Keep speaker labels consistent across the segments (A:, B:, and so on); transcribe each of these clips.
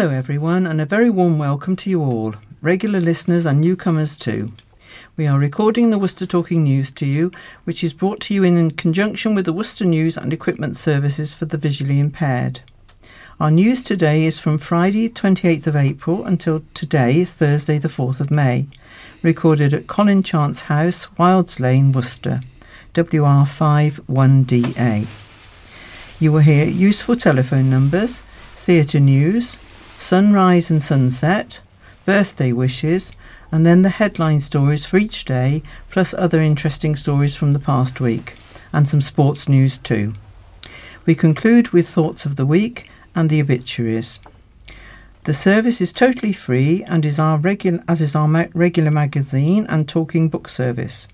A: Hello, everyone, and a very warm welcome to you all, regular listeners and newcomers too. We are recording the Worcester Talking News to you, which is brought to you in conjunction with the Worcester News and Equipment Services for the Visually Impaired. Our news today is from Friday, 28th of April, until today, Thursday, the 4th of May, recorded at Colin Chance House, Wylds Lane, Worcester, WR51DA. You will hear useful telephone numbers, theatre news, sunrise and sunset, birthday wishes, and then the headline stories for each day, plus other interesting stories from the past week, and some sports news too. We conclude with thoughts of the week and the obituaries. The service is totally free and is our regular, as is our ma- regular magazine and talking book service.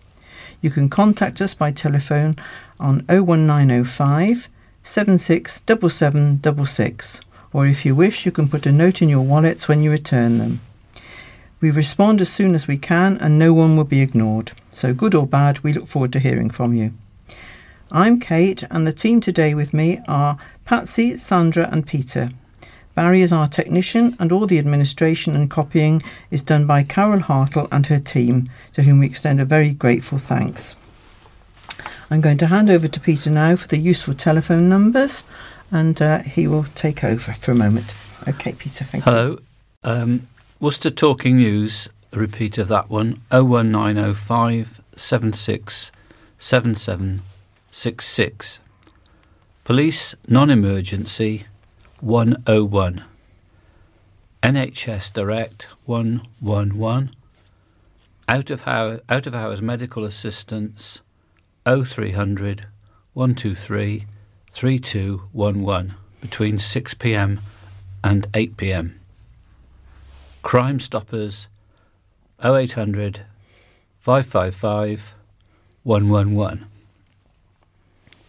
A: You can contact us by telephone on 01905 767766 or if you wish, you can put a note in your wallets when you return them. We respond as soon as we can and no one will be ignored. So, good or bad, we look forward to hearing from you. I'm Kate, and the team today with me are Patsy, Sandra, and Peter. Barry is our technician, and all the administration and copying is done by Carol Hartle and her team, to whom we extend a very grateful thanks. I'm going to hand over to Peter now for the useful telephone numbers and uh, he will take over for a moment. Okay, Peter, thank
B: Hello. you. Hello. Um, Worcester Talking News, a repeat of that one 01905 76 7766. Police non emergency 101. NHS Direct 111. Out of, hour, out of hours medical assistance 0300 123 3211 between 6 pm and 8 pm. Crime Stoppers 0800 555 111.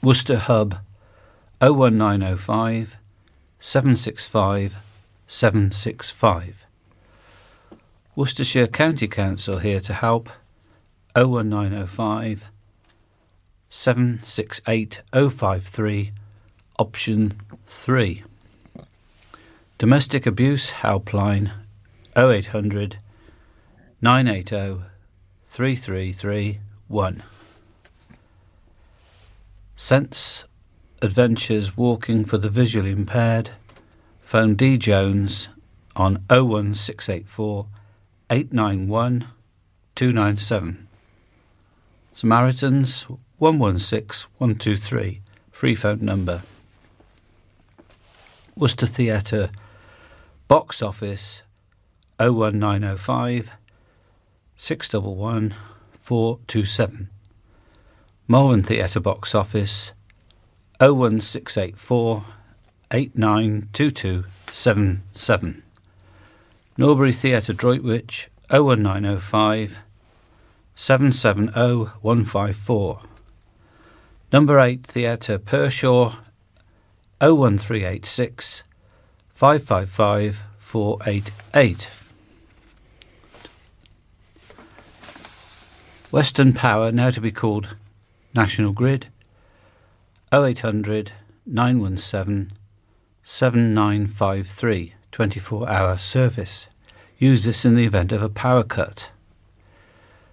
B: Worcester Hub 01905 765 765. Worcestershire County Council here to help 01905 768053, option 3. Domestic Abuse Helpline 0800 980 3331. Sense Adventures Walking for the Visually Impaired. Phone D Jones on 01684 891 297. Samaritans 116 123, free phone number. Worcester Theatre, box office 01905 611 427. Malvern Theatre box office 01684 892277. Norbury Theatre Droitwich 01905 770154. Number 8 Theatre Pershore 01386 555 488. Western Power, now to be called National Grid, 0800 917 7953, 24 hour service. Use this in the event of a power cut.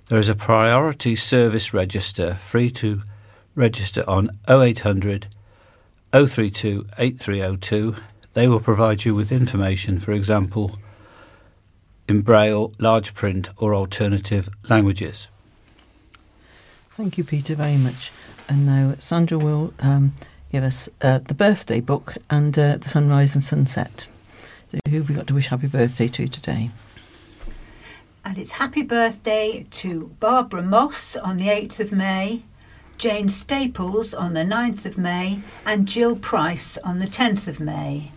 B: There is a priority service register free to register on 0800 032 8302. They will provide you with information, for example, in Braille, large print, or alternative languages.
A: Thank you, Peter, very much. And now Sandra will um, give us uh, the birthday book and uh, the sunrise and sunset. So who have we got to wish happy birthday to today?
C: And it's happy birthday to Barbara Moss on the 8th of May, Jane Staples on the 9th of May, and Jill Price on the 10th of May.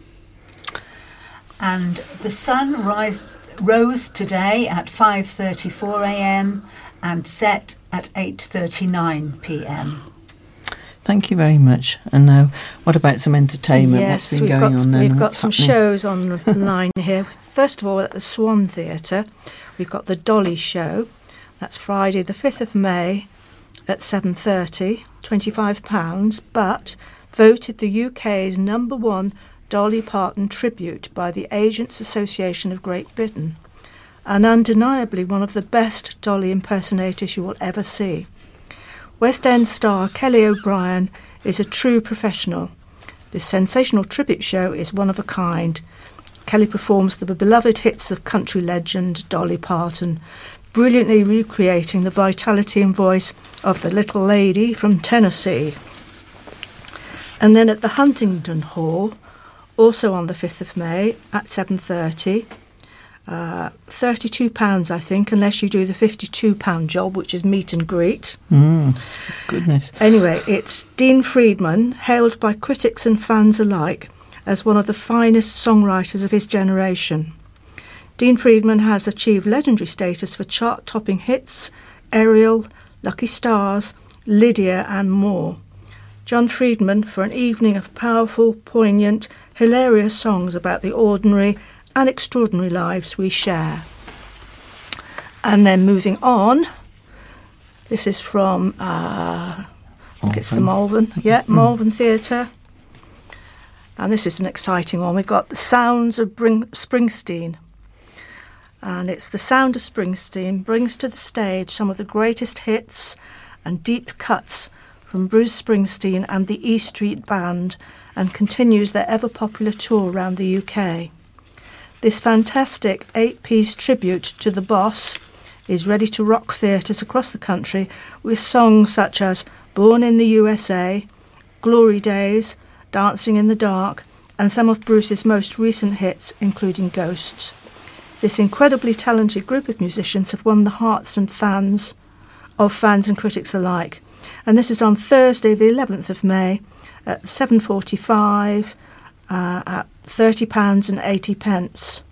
C: And the sun rise, rose today at 5:34 a.m. and set at 8:39 p.m.
A: Thank you very much. And now, what about some entertainment?
D: Yes,
A: What's been
D: we've
A: going
D: got,
A: on then?
D: We've got
A: What's
D: some
A: happening?
D: shows on the line here. First of all, at the Swan Theatre, we've got the Dolly Show. That's Friday, the 5th of May at 7.30, £25, but voted the UK's number one Dolly Parton tribute by the Agents Association of Great Britain, and undeniably one of the best Dolly impersonators you will ever see. West End star Kelly O'Brien is a true professional. This sensational tribute show is one of a kind. Kelly performs the beloved hits of country legend Dolly Parton, brilliantly recreating the vitality and voice of the little lady from Tennessee. And then at the Huntingdon Hall, also on the 5th of May at 7.30, uh, £32 I think, unless you do the £52 job, which is meet and greet.
A: Mm, goodness.
D: Anyway, it's Dean Friedman, hailed by critics and fans alike as one of the finest songwriters of his generation. Dean Friedman has achieved legendary status for chart topping hits, Ariel, Lucky Stars, Lydia, and more. John Friedman for an evening of powerful, poignant, hilarious songs about the ordinary and extraordinary lives we share. And then moving on, this is from, uh, I think it's the Malvern, yeah, mm. Malvern Theatre. And this is an exciting one. We've got the sounds of Bring- Springsteen. And it's the sound of Springsteen brings to the stage some of the greatest hits and deep cuts from Bruce Springsteen and the E Street Band and continues their ever popular tour around the UK. This fantastic eight piece tribute to the boss is ready to rock theatres across the country with songs such as Born in the USA, Glory Days, Dancing in the Dark, and some of Bruce's most recent hits, including Ghosts. This incredibly talented group of musicians have won the hearts and fans of fans and critics alike. And this is on Thursday, the 11th of May at 7:45 uh, at £30 and 80 pence.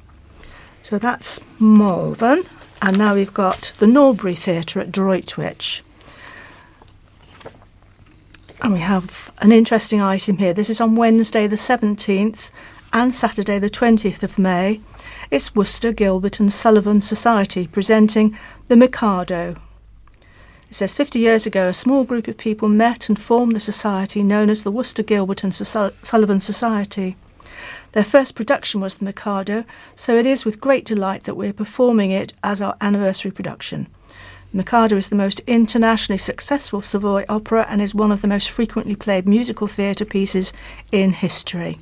D: So that's Malvern. And now we've got the Norbury Theatre at Droitwich. And we have an interesting item here. This is on Wednesday the 17th and Saturday the 20th of May. It's Worcester, Gilbert and Sullivan Society presenting The Mikado. It says 50 years ago, a small group of people met and formed the society known as the Worcester, Gilbert and Sullivan Society. Their first production was The Mikado, so it is with great delight that we're performing it as our anniversary production. Mikado is the most internationally successful Savoy opera and is one of the most frequently played musical theatre pieces in history.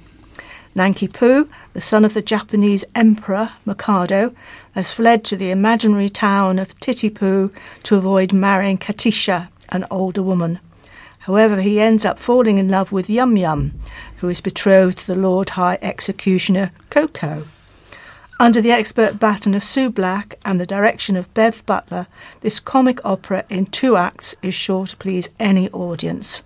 D: Nanki Poo, the son of the Japanese Emperor Mikado, has fled to the imaginary town of Titipu to avoid marrying Katisha, an older woman. However, he ends up falling in love with Yum Yum, who is betrothed to the Lord High Executioner Ko-Ko. Under the expert baton of Sue Black and the direction of Bev Butler, this comic opera in two acts is sure to please any audience.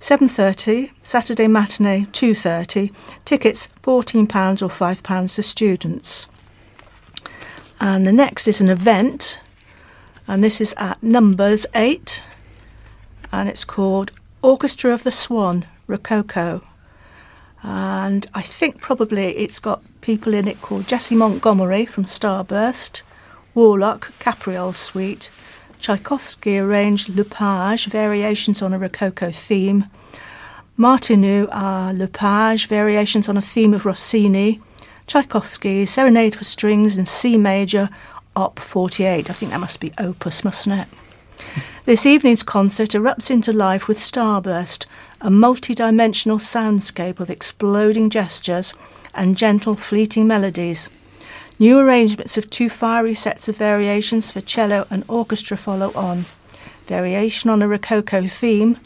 D: 7:30 Saturday matinee 2:30 tickets 14 pounds or 5 pounds to students. And the next is an event and this is at Numbers 8 and it's called Orchestra of the Swan, Rococo. And I think probably it's got people in it called Jessie Montgomery from Starburst, Warlock, Capriol Suite, Tchaikovsky arranged Lepage, variations on a Rococo theme, Martinu are uh, Lepage, variations on a theme of Rossini, Tchaikovsky, Serenade for Strings in C major, Op 48. I think that must be opus, mustn't it? This evening's concert erupts into life with Starburst, a multi dimensional soundscape of exploding gestures and gentle, fleeting melodies. New arrangements of two fiery sets of variations for cello and orchestra follow on. Variation on a Rococo theme,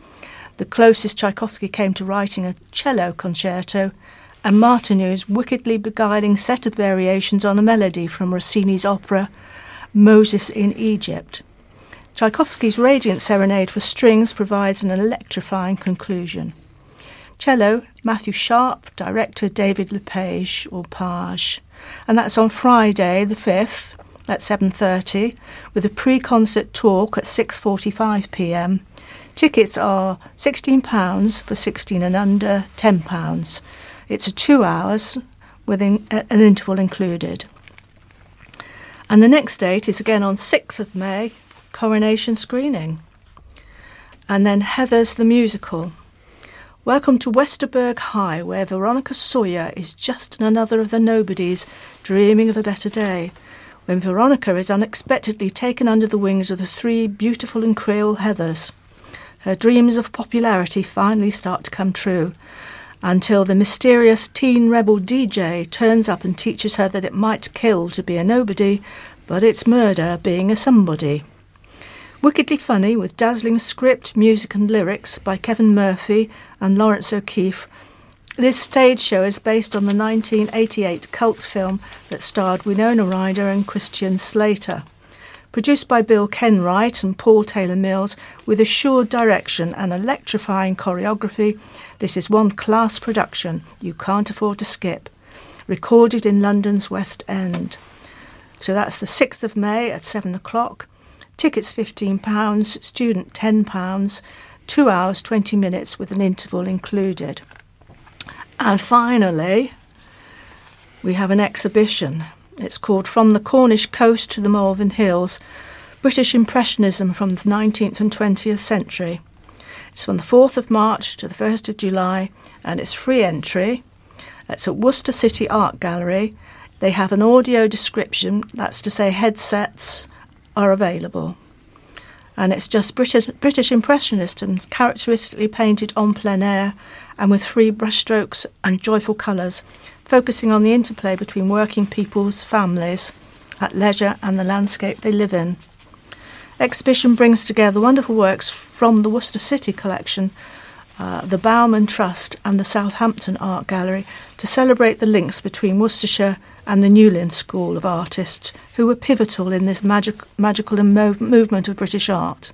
D: the closest Tchaikovsky came to writing a cello concerto, and Martinu's wickedly beguiling set of variations on a melody from Rossini's opera Moses in Egypt. Tchaikovsky's Radiant Serenade for strings provides an electrifying conclusion. Cello, Matthew Sharp, director David Lepage or Page. And that's on Friday the 5th at 7.30 with a pre-concert talk at 6.45 p.m. Tickets are £16 for 16 and under, £10. It's a two hours with an interval included. And the next date is again on 6th of May coronation screening. And then Heathers the musical. Welcome to Westerberg High, where Veronica Sawyer is just another of the nobodies dreaming of a better day. When Veronica is unexpectedly taken under the wings of the three beautiful and Creole Heathers, her dreams of popularity finally start to come true until the mysterious teen rebel DJ turns up and teaches her that it might kill to be a nobody, but it's murder being a somebody. Wickedly funny, with dazzling script, music, and lyrics by Kevin Murphy and Laurence O'Keefe, this stage show is based on the 1988 cult film that starred Winona Ryder and Christian Slater. Produced by Bill Kenwright and Paul Taylor Mills, with assured direction and electrifying choreography, this is one class production you can't afford to skip. Recorded in London's West End. So that's the 6th of May at 7 o'clock. Tickets £15, student £10, 2 hours 20 minutes with an interval included. And finally, we have an exhibition. It's called From the Cornish Coast to the Malvern Hills British Impressionism from the 19th and 20th Century. It's from the 4th of March to the 1st of July and it's free entry. It's at Worcester City Art Gallery. They have an audio description, that's to say, headsets are available. And it's just British, British Impressionism, characteristically painted en plein air and with free brushstrokes and joyful colours, focusing on the interplay between working people's families at leisure and the landscape they live in. Exhibition brings together wonderful works from the Worcester City collection, uh, the Bauman Trust, and the Southampton Art Gallery to celebrate the links between Worcestershire and the Newlyn School of Artists, who were pivotal in this magic, magical mov- movement of British art.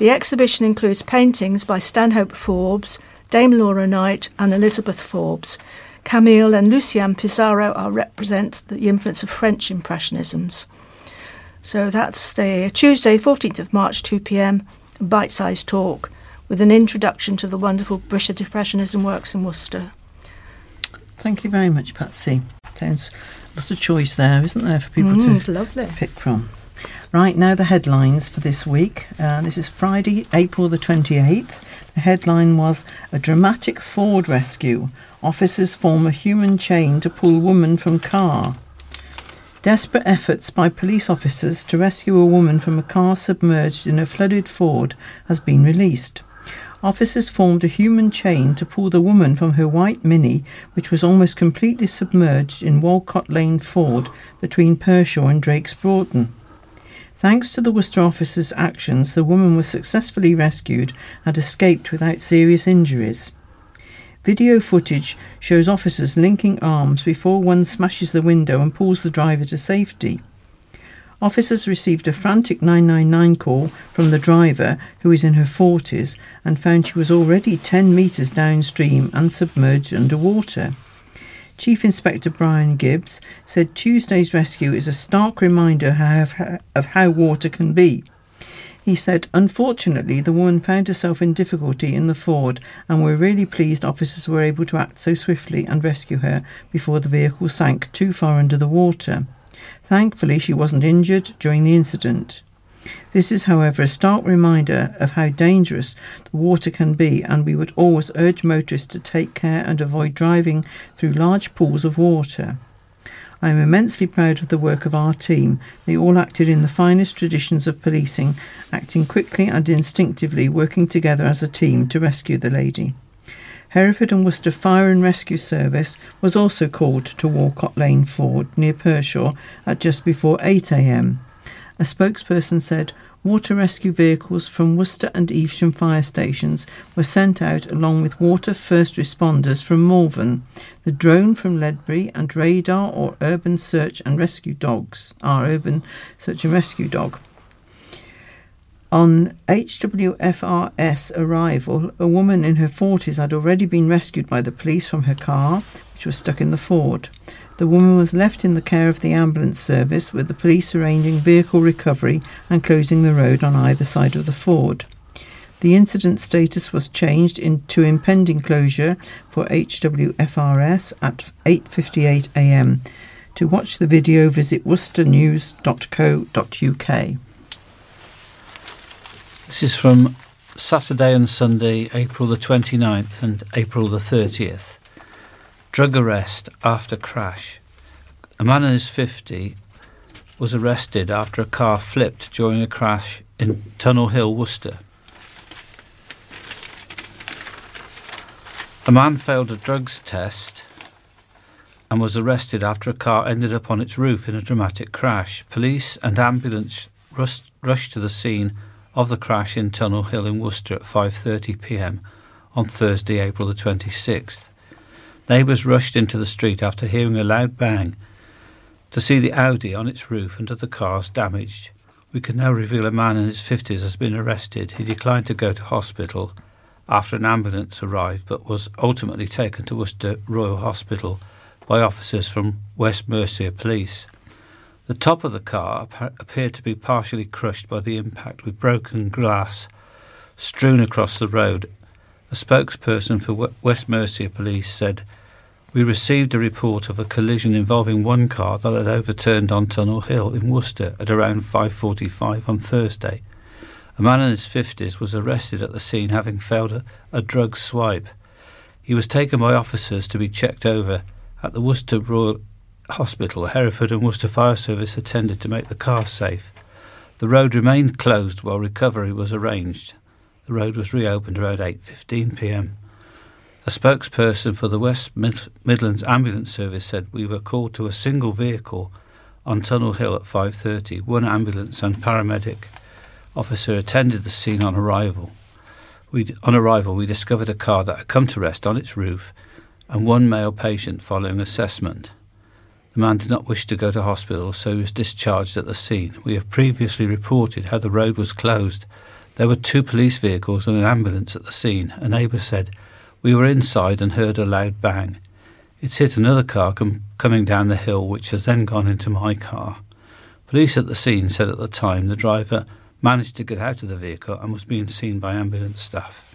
D: The exhibition includes paintings by Stanhope Forbes, Dame Laura Knight, and Elizabeth Forbes. Camille and Lucien Pissarro are represent the influence of French Impressionisms. So that's the Tuesday, 14th of March, 2 pm, bite sized talk with an introduction to the wonderful British Impressionism works in Worcester.
A: Thank you very much, Patsy. Sounds lots of choice there, isn't there, for people
D: Mm,
A: to
D: lovely.
A: pick from. Right, now the headlines for this week. Uh, this is Friday, April the 28th. The headline was A Dramatic Ford Rescue. Officers form a human chain to pull woman from car. Desperate efforts by police officers to rescue a woman from a car submerged in a flooded ford has been released. Officers formed a human chain to pull the woman from her white Mini, which was almost completely submerged in Walcott Lane Ford between Pershore and Drake's Broughton. Thanks to the Worcester officers' actions, the woman was successfully rescued and escaped without serious injuries. Video footage shows officers linking arms before one smashes the window and pulls the driver to safety. Officers received a frantic 999 call from the driver, who is in her 40s, and found she was already 10 metres downstream and submerged underwater. Chief Inspector Brian Gibbs said Tuesday's rescue is a stark reminder of, of how water can be. He said, Unfortunately, the woman found herself in difficulty in the ford, and we're really pleased officers were able to act so swiftly and rescue her before the vehicle sank too far under the water. Thankfully, she wasn't injured during the incident. This is, however, a stark reminder of how dangerous the water can be, and we would always urge motorists to take care and avoid driving through large pools of water. I am immensely proud of the work of our team. They all acted in the finest traditions of policing, acting quickly and instinctively, working together as a team to rescue the lady. Hereford and Worcester Fire and Rescue Service was also called to Walcott Lane Ford near Pershore at just before 8am. A spokesperson said water rescue vehicles from Worcester and Evesham fire stations were sent out along with water first responders from Malvern, the drone from Ledbury, and radar or urban search and rescue dogs, our urban search and rescue dog. On HWFRS arrival, a woman in her 40s had already been rescued by the police from her car, which was stuck in the ford. The woman was left in the care of the ambulance service, with the police arranging vehicle recovery and closing the road on either side of the ford. The incident status was changed into impending closure for HWFRS at 8:58 a.m. To watch the video, visit worcesternews.co.uk.
B: This is from Saturday and Sunday, April the 29th and April the 30th. Drug arrest after crash. A man in his 50 was arrested after a car flipped during a crash in Tunnel Hill, Worcester. A man failed a drugs test and was arrested after a car ended up on its roof in a dramatic crash. Police and ambulance rushed, rushed to the scene of the crash in Tunnel Hill in Worcester at 5:30 p.m. on Thursday, April the 26th. Neighbours rushed into the street after hearing a loud bang to see the Audi on its roof and other cars damaged. We can now reveal a man in his 50s has been arrested. He declined to go to hospital after an ambulance arrived, but was ultimately taken to Worcester Royal Hospital by officers from West Mercia Police. The top of the car appeared to be partially crushed by the impact, with broken glass strewn across the road. A spokesperson for West Mercia Police said, We received a report of a collision involving one car that had overturned on Tunnel Hill in Worcester at around 5.45 on Thursday. A man in his 50s was arrested at the scene having failed a, a drug swipe. He was taken by officers to be checked over at the Worcester Royal Hospital, Hereford and Worcester Fire Service attended to make the car safe. The road remained closed while recovery was arranged. The road was reopened around 8:15 p.m. A spokesperson for the West Mid- Midlands Ambulance Service said we were called to a single vehicle on Tunnel Hill at 5:30. One ambulance and paramedic officer attended the scene on arrival. We, on arrival, we discovered a car that had come to rest on its roof and one male patient following assessment. The man did not wish to go to hospital, so he was discharged at the scene. We have previously reported how the road was closed. There were two police vehicles and an ambulance at the scene. A neighbour said, We were inside and heard a loud bang. It hit another car com- coming down the hill, which has then gone into my car. Police at the scene said at the time the driver managed to get out of the vehicle and was being seen by ambulance staff.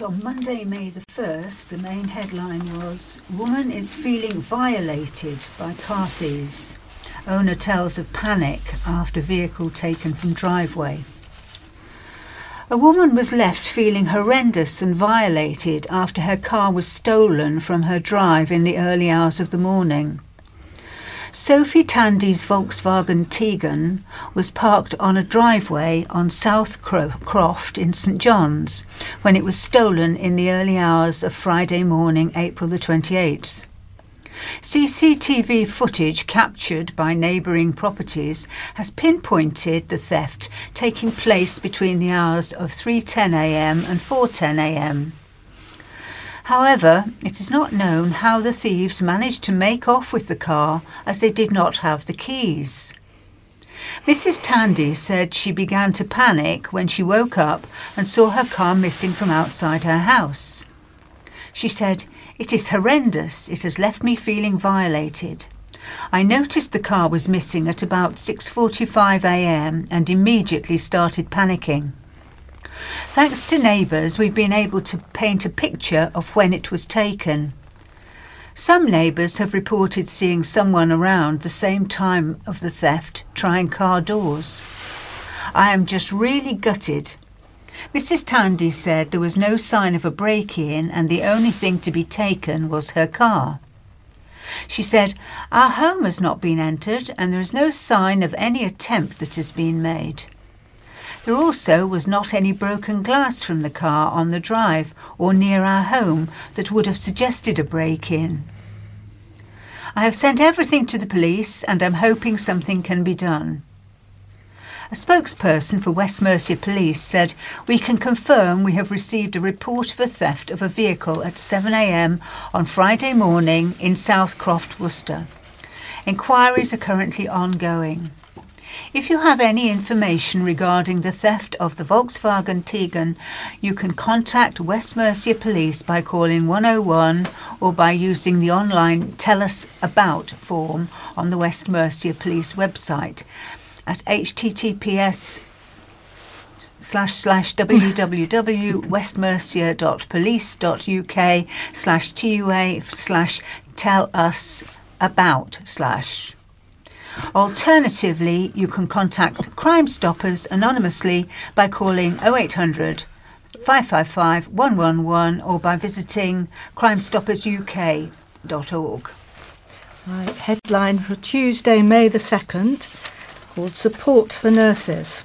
C: On Monday, May the 1st, the main headline was Woman is feeling violated by car thieves. Owner tells of panic after vehicle taken from driveway. A woman was left feeling horrendous and violated after her car was stolen from her drive in the early hours of the morning. Sophie Tandy's Volkswagen Tiguan was parked on a driveway on South Croft in St John's when it was stolen in the early hours of Friday morning, April the 28th. CCTV footage captured by neighbouring properties has pinpointed the theft taking place between the hours of 3:10am and 4:10am. However, it is not known how the thieves managed to make off with the car as they did not have the keys. Mrs. Tandy said she began to panic when she woke up and saw her car missing from outside her house. She said, It is horrendous. It has left me feeling violated. I noticed the car was missing at about 6:45 a.m. and immediately started panicking. Thanks to neighbours, we've been able to paint a picture of when it was taken. Some neighbours have reported seeing someone around the same time of the theft trying car doors. I am just really gutted. Mrs. Tandy said there was no sign of a break in and the only thing to be taken was her car. She said, Our home has not been entered and there is no sign of any attempt that has been made. There also was not any broken glass from the car on the drive or near our home that would have suggested a break in. I have sent everything to the police and am hoping something can be done. A spokesperson for West Mercia Police said, We can confirm we have received a report of a theft of a vehicle at 7am on Friday morning in Southcroft, Worcester. Inquiries are currently ongoing. If you have any information regarding the theft of the Volkswagen Tiguan, you can contact West Mercia Police by calling 101 or by using the online Tell Us About form on the West Mercia Police website at https slash slash www.westmercia.police.uk slash tua slash tell us about slash Alternatively, you can contact Crime Stoppers anonymously by calling 0800 555 111 or by visiting crimestoppersuk.org.
D: Right, headline for Tuesday, May the 2nd, called Support for Nurses.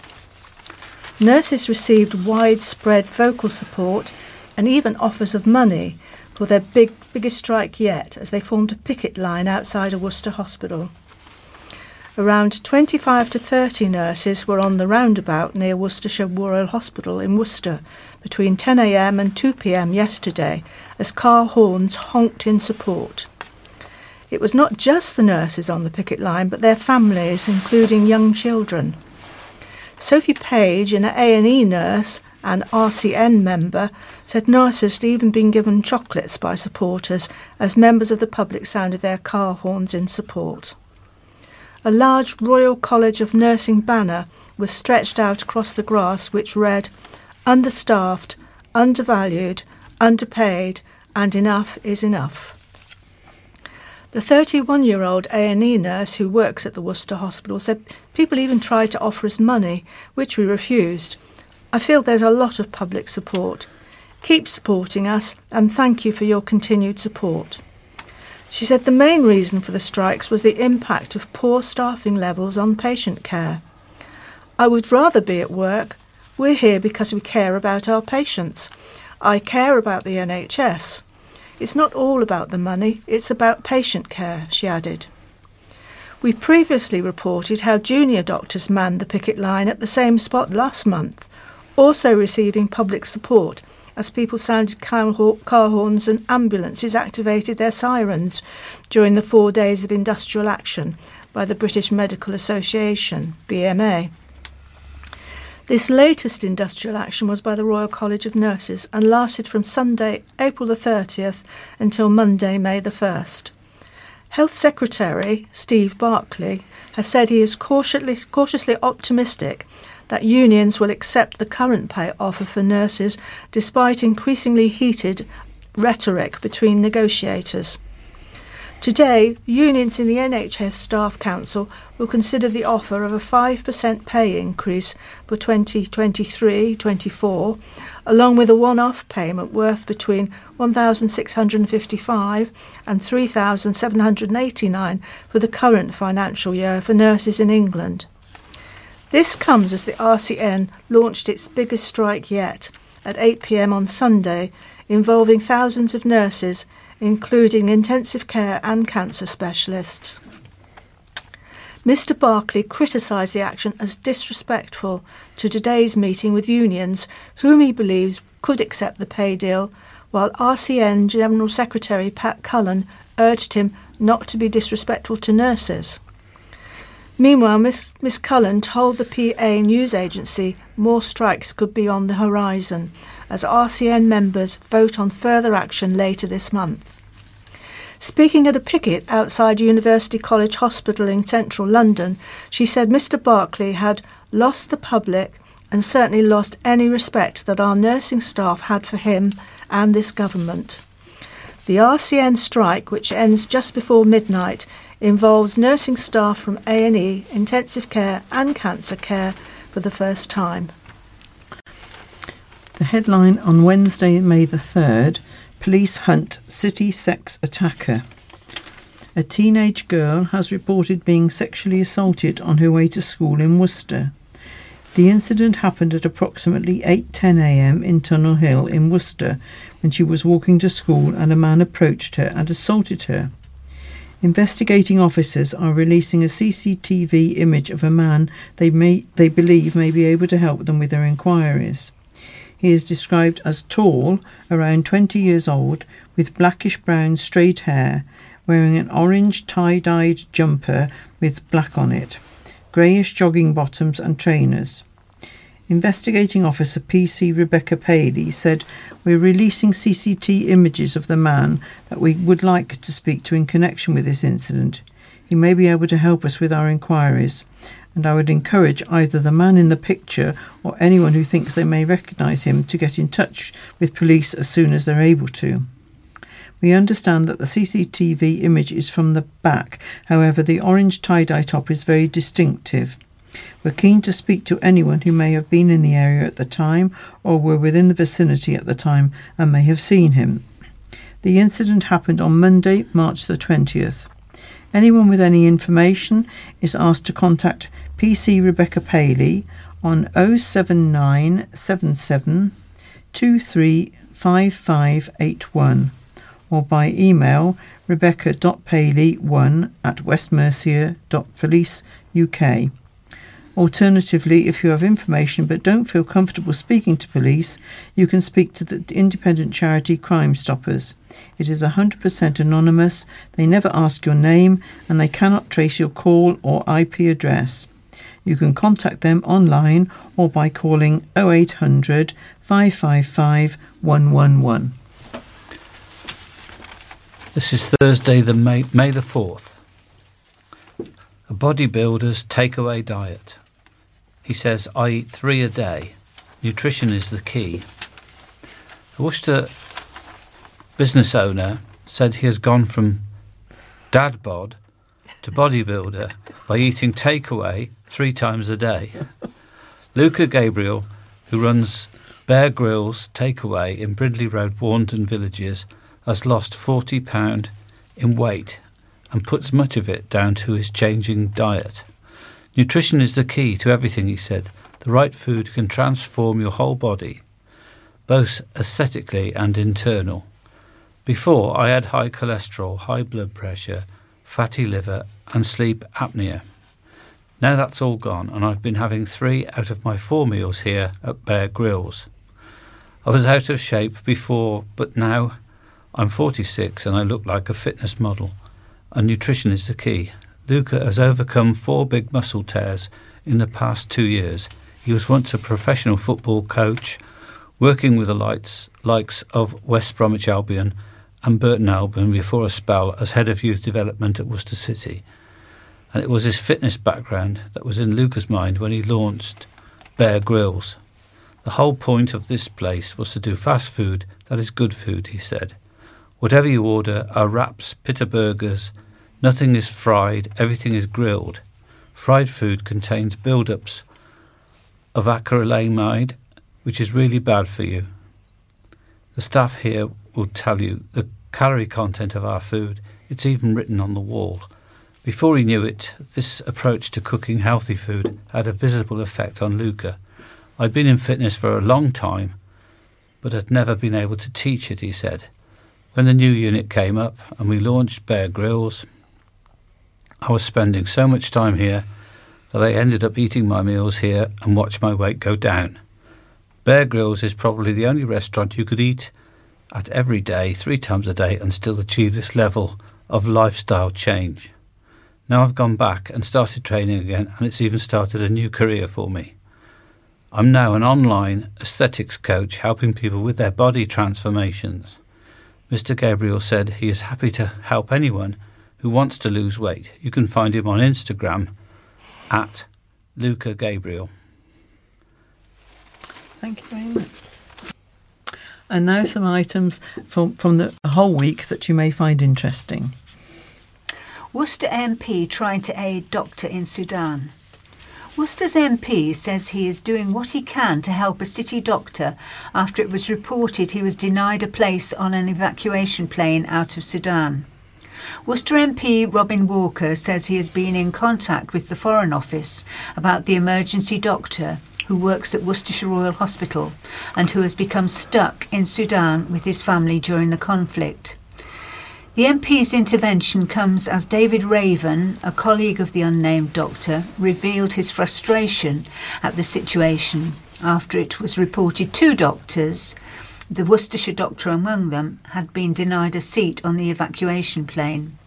D: Nurses received widespread vocal support and even offers of money for their big, biggest strike yet as they formed a picket line outside a Worcester hospital. Around 25 to 30 nurses were on the roundabout near Worcestershire Royal Hospital in Worcester between 10am and 2pm yesterday as car horns honked in support. It was not just the nurses on the picket line, but their families, including young children. Sophie Page, an A&E nurse and RCN member, said nurses had even been given chocolates by supporters as members of the public sounded their car horns in support. A large Royal College of Nursing banner was stretched out across the grass which read, Understaffed, undervalued, underpaid, and enough is enough. The 31 year old A&E nurse who works at the Worcester Hospital said people even tried to offer us money, which we refused. I feel there's a lot of public support. Keep supporting us and thank you for your continued support. She said the main reason for the strikes was the impact of poor staffing levels on patient care. I would rather be at work. We're here because we care about our patients. I care about the NHS. It's not all about the money, it's about patient care, she added. We previously reported how junior doctors manned the picket line at the same spot last month, also receiving public support as people sounded car horns and ambulances activated their sirens during the four days of industrial action by the British Medical Association, BMA. This latest industrial action was by the Royal College of Nurses and lasted from Sunday, April the 30th until Monday, May the 1st. Health Secretary Steve Barclay has said he is cautiously, cautiously optimistic that unions will accept the current pay offer for nurses despite increasingly heated rhetoric between negotiators. Today, unions in the NHS Staff Council will consider the offer of a 5% pay increase for 2023 24, along with a one off payment worth between £1,655 and £3,789 for the current financial year for nurses in England. This comes as the RCN launched its biggest strike yet at 8pm on Sunday, involving thousands of nurses including intensive care and cancer specialists. Mr. Barclay criticised the action as disrespectful to today's meeting with unions, whom he believes could accept the pay deal, while RCN General Secretary Pat Cullen urged him not to be disrespectful to nurses. Meanwhile, Miss, Miss Cullen told the PA news agency more strikes could be on the horizon as RCN members vote on further action later this month. Speaking at a picket outside University College Hospital in central London, she said Mr. Barclay had lost the public and certainly lost any respect that our nursing staff had for him and this government. The RCN strike, which ends just before midnight, involves nursing staff from A&E, intensive care and cancer care for the first time.
A: The headline on Wednesday, May the 3rd Police hunt city sex attacker. A teenage girl has reported being sexually assaulted on her way to school in Worcester. The incident happened at approximately 8:10 a.m. in Tunnel Hill in Worcester when she was walking to school and a man approached her and assaulted her. Investigating officers are releasing a CCTV image of a man they may they believe may be able to help them with their inquiries. He is described as tall, around 20 years old, with blackish brown straight hair, wearing an orange tie dyed jumper with black on it, greyish jogging bottoms and trainers. Investigating Officer PC Rebecca Paley said, We're releasing CCT images of the man that we would like to speak to in connection with this incident. He may be able to help us with our inquiries, and I would encourage either the man in the picture or anyone who thinks they may recognise him to get in touch with police as soon as they're able to. We understand that the CCTV image is from the back, however, the orange tie dye top is very distinctive. We're keen to speak to anyone who may have been in the area at the time or were within the vicinity at the time and may have seen him. The incident happened on Monday, March the 20th. Anyone with any information is asked to contact PC Rebecca Paley on 07977 235581 or by email rebecca.paley1 at westmercia.policeuk. Alternatively, if you have information but don't feel comfortable speaking to police, you can speak to the independent charity Crime Stoppers. It is 100% anonymous, they never ask your name, and they cannot trace your call or IP address. You can contact them online or by calling 0800 555 111.
B: This is Thursday, the May, May the 4th. A bodybuilder's takeaway diet. He says, I eat three a day. Nutrition is the key. A Worcester business owner said he has gone from dad bod to bodybuilder by eating takeaway three times a day. Luca Gabriel, who runs Bear Grills Takeaway in Brindley Road, Warndon Villages, has lost £40 in weight and puts much of it down to his changing diet. Nutrition is the key to everything, he said. The right food can transform your whole body, both aesthetically and internal. Before, I had high cholesterol, high blood pressure, fatty liver, and sleep apnea. Now that's all gone, and I've been having three out of my four meals here at Bear Grills. I was out of shape before, but now I'm 46 and I look like a fitness model, and nutrition is the key. Luca has overcome four big muscle tears in the past two years. He was once a professional football coach, working with the lights, likes of West Bromwich Albion and Burton Albion before a spell as head of youth development at Worcester City. And it was his fitness background that was in Luca's mind when he launched Bear Grills. The whole point of this place was to do fast food that is good food, he said. Whatever you order are wraps, pita burgers, Nothing is fried, everything is grilled. Fried food contains build-ups of acrylamide, which is really bad for you. The staff here will tell you the calorie content of our food. It's even written on the wall. Before he knew it, this approach to cooking healthy food had a visible effect on Luca. I'd been in fitness for a long time, but had never been able to teach it, he said. When the new unit came up and we launched Bear Grills, I was spending so much time here that I ended up eating my meals here and watched my weight go down. Bear Grills is probably the only restaurant you could eat at every day, three times a day, and still achieve this level of lifestyle change. Now I've gone back and started training again, and it's even started a new career for me. I'm now an online aesthetics coach helping people with their body transformations. Mr. Gabriel said he is happy to help anyone who wants to lose weight. You can find him on Instagram at Luca Gabriel.
A: Thank you very much. And now some items from, from the whole week that you may find interesting.
C: Worcester MP trying to aid doctor in Sudan. Worcester's MP says he is doing what he can to help a city doctor after it was reported he was denied a place on an evacuation plane out of Sudan. Worcester MP Robin Walker says he has been in contact with the Foreign Office about the emergency doctor who works at Worcestershire Royal Hospital and who has become stuck in Sudan with his family during the conflict. The MP's intervention comes as David Raven, a colleague of the unnamed doctor, revealed his frustration at the situation after it was reported two doctors the Worcestershire doctor among them had been denied a seat on the evacuation plane.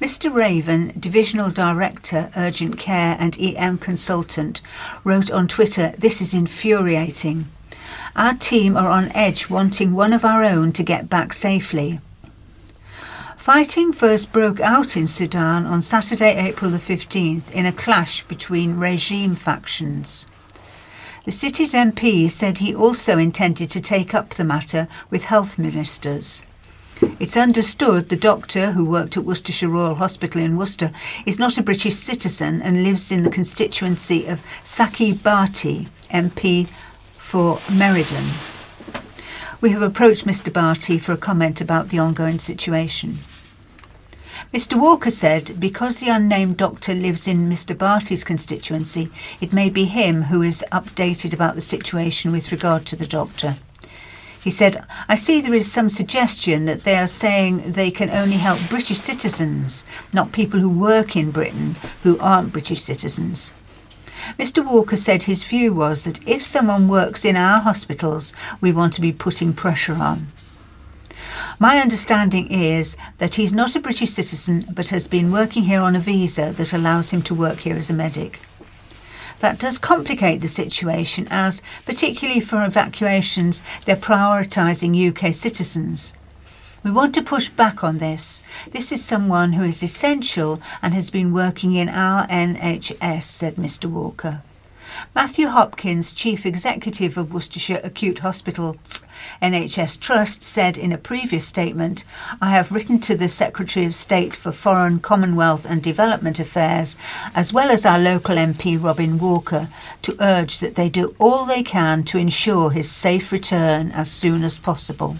C: Mr. Raven, Divisional Director, Urgent Care and EM Consultant, wrote on Twitter, This is infuriating. Our team are on edge wanting one of our own to get back safely. Fighting first broke out in Sudan on Saturday, April the 15th, in a clash between regime factions. The city's MP said he also intended to take up the matter with health ministers. It's understood the doctor who worked at Worcestershire Royal Hospital in Worcester is not a British citizen and lives in the constituency of Saqib Bhatti, MP for Meriden. We have approached Mr Bhatti for a comment about the ongoing situation. Mr Walker said because the unnamed doctor lives in Mr Bhatti's constituency, it may be him who is updated about the situation with regard to the doctor. He said, I see there is some suggestion that they are saying they can only help British citizens, not people who work in Britain who aren't British citizens. Mr Walker said his view was that if someone works in our hospitals, we want to be putting pressure on. My understanding is that he's not a British citizen but has been working here on a visa that allows him to work here as a medic. That does complicate the situation as, particularly for evacuations, they're prioritising UK citizens. We want to push back on this. This is someone who is essential and has been working in our NHS, said Mr Walker. Matthew Hopkins, Chief Executive of Worcestershire Acute Hospitals NHS Trust, said in a previous statement I have written to the Secretary of State for Foreign, Commonwealth and Development Affairs, as well as our local MP Robin Walker, to urge that they do all they can to ensure his safe return as soon as possible.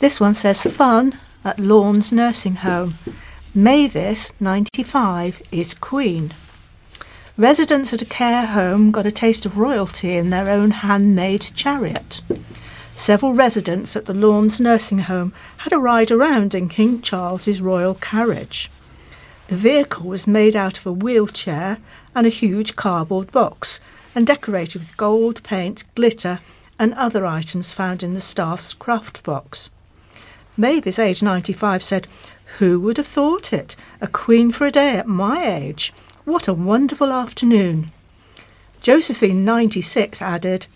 D: This one says fun at Lawns Nursing Home. Mavis, 95, is Queen. Residents at a care home got a taste of royalty in their own handmade chariot. Several residents at the Lawns nursing home had a ride around in King Charles's royal carriage. The vehicle was made out of a wheelchair and a huge cardboard box and decorated with gold paint, glitter, and other items found in the staff's craft box. Mavis, aged 95, said, Who would have thought it? A queen for a day at my age. What a wonderful afternoon. Josephine, 96, added,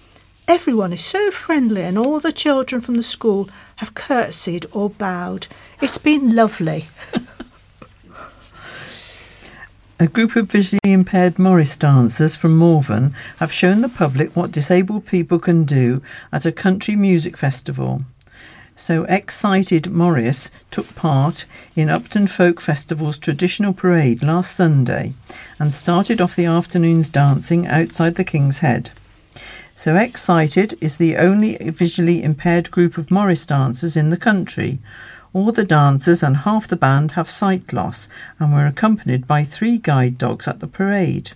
D: Everyone is so friendly, and all the children from the school have curtsied or bowed. It's been lovely.
A: A group of visually impaired Morris dancers from Malvern have shown the public what disabled people can do at a country music festival. So Excited Morris took part in Upton Folk Festival's traditional parade last Sunday and started off the afternoon's dancing outside the King's Head. So Excited is the only visually impaired group of Morris dancers in the country. All the dancers and half the band have sight loss and were accompanied by three guide dogs at the parade.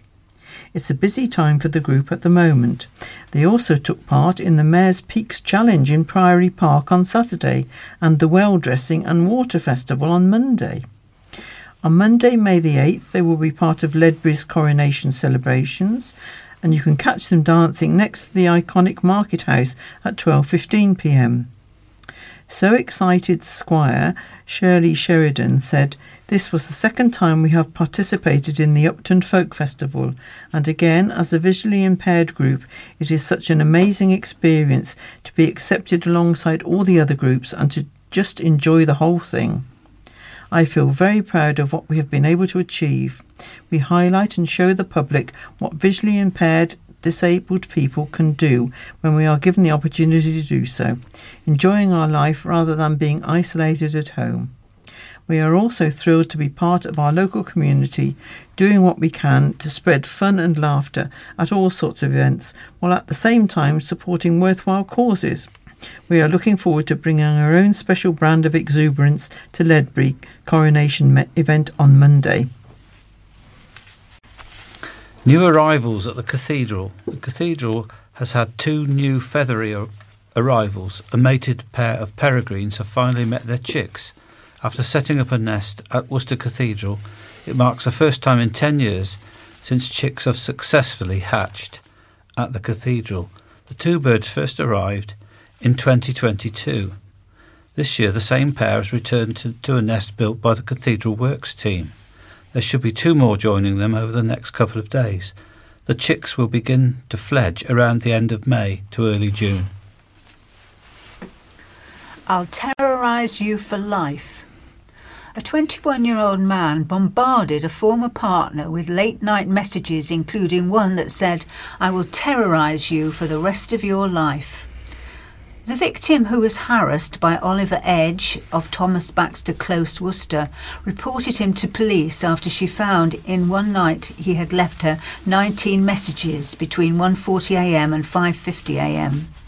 A: It's a busy time for the group at the moment. They also took part in the Mayor's Peaks Challenge in Priory Park on Saturday and the Well Dressing and Water Festival on Monday. On Monday, May the 8th, they will be part of Ledbury's coronation celebrations and you can catch them dancing next to the iconic Market House at 12:15 p.m. So excited Squire Shirley Sheridan said, This was the second time we have participated in the Upton Folk Festival, and again, as a visually impaired group, it is such an amazing experience to be accepted alongside all the other groups and to just enjoy the whole thing. I feel very proud of what we have been able to achieve. We highlight and show the public what visually impaired disabled people can do when we are given the opportunity to do so, enjoying our life rather than being isolated at home. We are also thrilled to be part of our local community, doing what we can to spread fun and laughter at all sorts of events, while at the same time supporting worthwhile causes. We are looking forward to bringing our own special brand of exuberance to Ledbury coronation event on Monday.
B: New arrivals at the cathedral. The cathedral has had two new feathery arrivals. A mated pair of peregrines have finally met their chicks. After setting up a nest at Worcester Cathedral, it marks the first time in 10 years since chicks have successfully hatched at the cathedral. The two birds first arrived in 2022. This year, the same pair has returned to, to a nest built by the Cathedral Works team. There should be two more joining them over the next couple of days. The chicks will begin to fledge around the end of May to early June.
C: I'll terrorise you for life. A 21 year old man bombarded a former partner with late night messages, including one that said, I will terrorise you for the rest of your life. The victim, who was harassed by Oliver Edge of Thomas Baxter Close, Worcester, reported him to police after she found in one night he had left her 19 messages between 1:40am and 5:50am.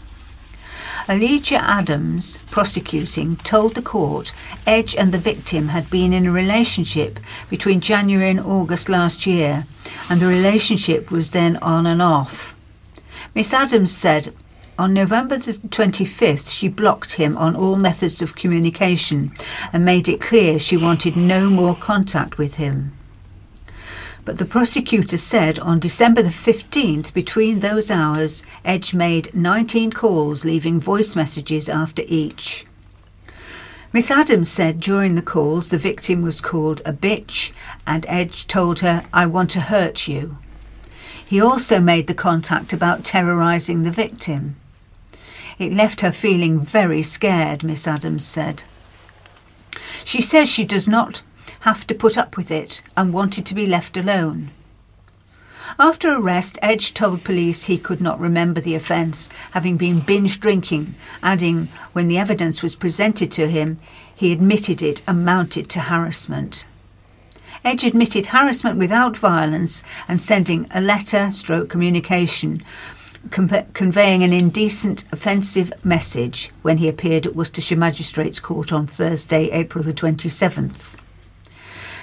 C: Elijah Adams, prosecuting, told the court Edge and the victim had been in a relationship between January and August last year, and the relationship was then on and off. Miss Adams said on November the 25th, she blocked him on all methods of communication and made it clear she wanted no more contact with him. But the prosecutor said on December the 15th, between those hours, Edge made 19 calls, leaving voice messages after each. Miss Adams said during the calls the victim was called a bitch, and Edge told her, I want to hurt you. He also made the contact about terrorising the victim. It left her feeling very scared, Miss Adams said. She says she does not have to put up with it and wanted to be left alone. After arrest, Edge told police he could not remember the offence, having been binge drinking, adding, when the evidence was presented to him, he admitted it amounted to harassment. Edge admitted harassment without violence and sending a letter stroke communication conveying an indecent, offensive message when he appeared at Worcestershire Magistrates Court on Thursday, April the 27th.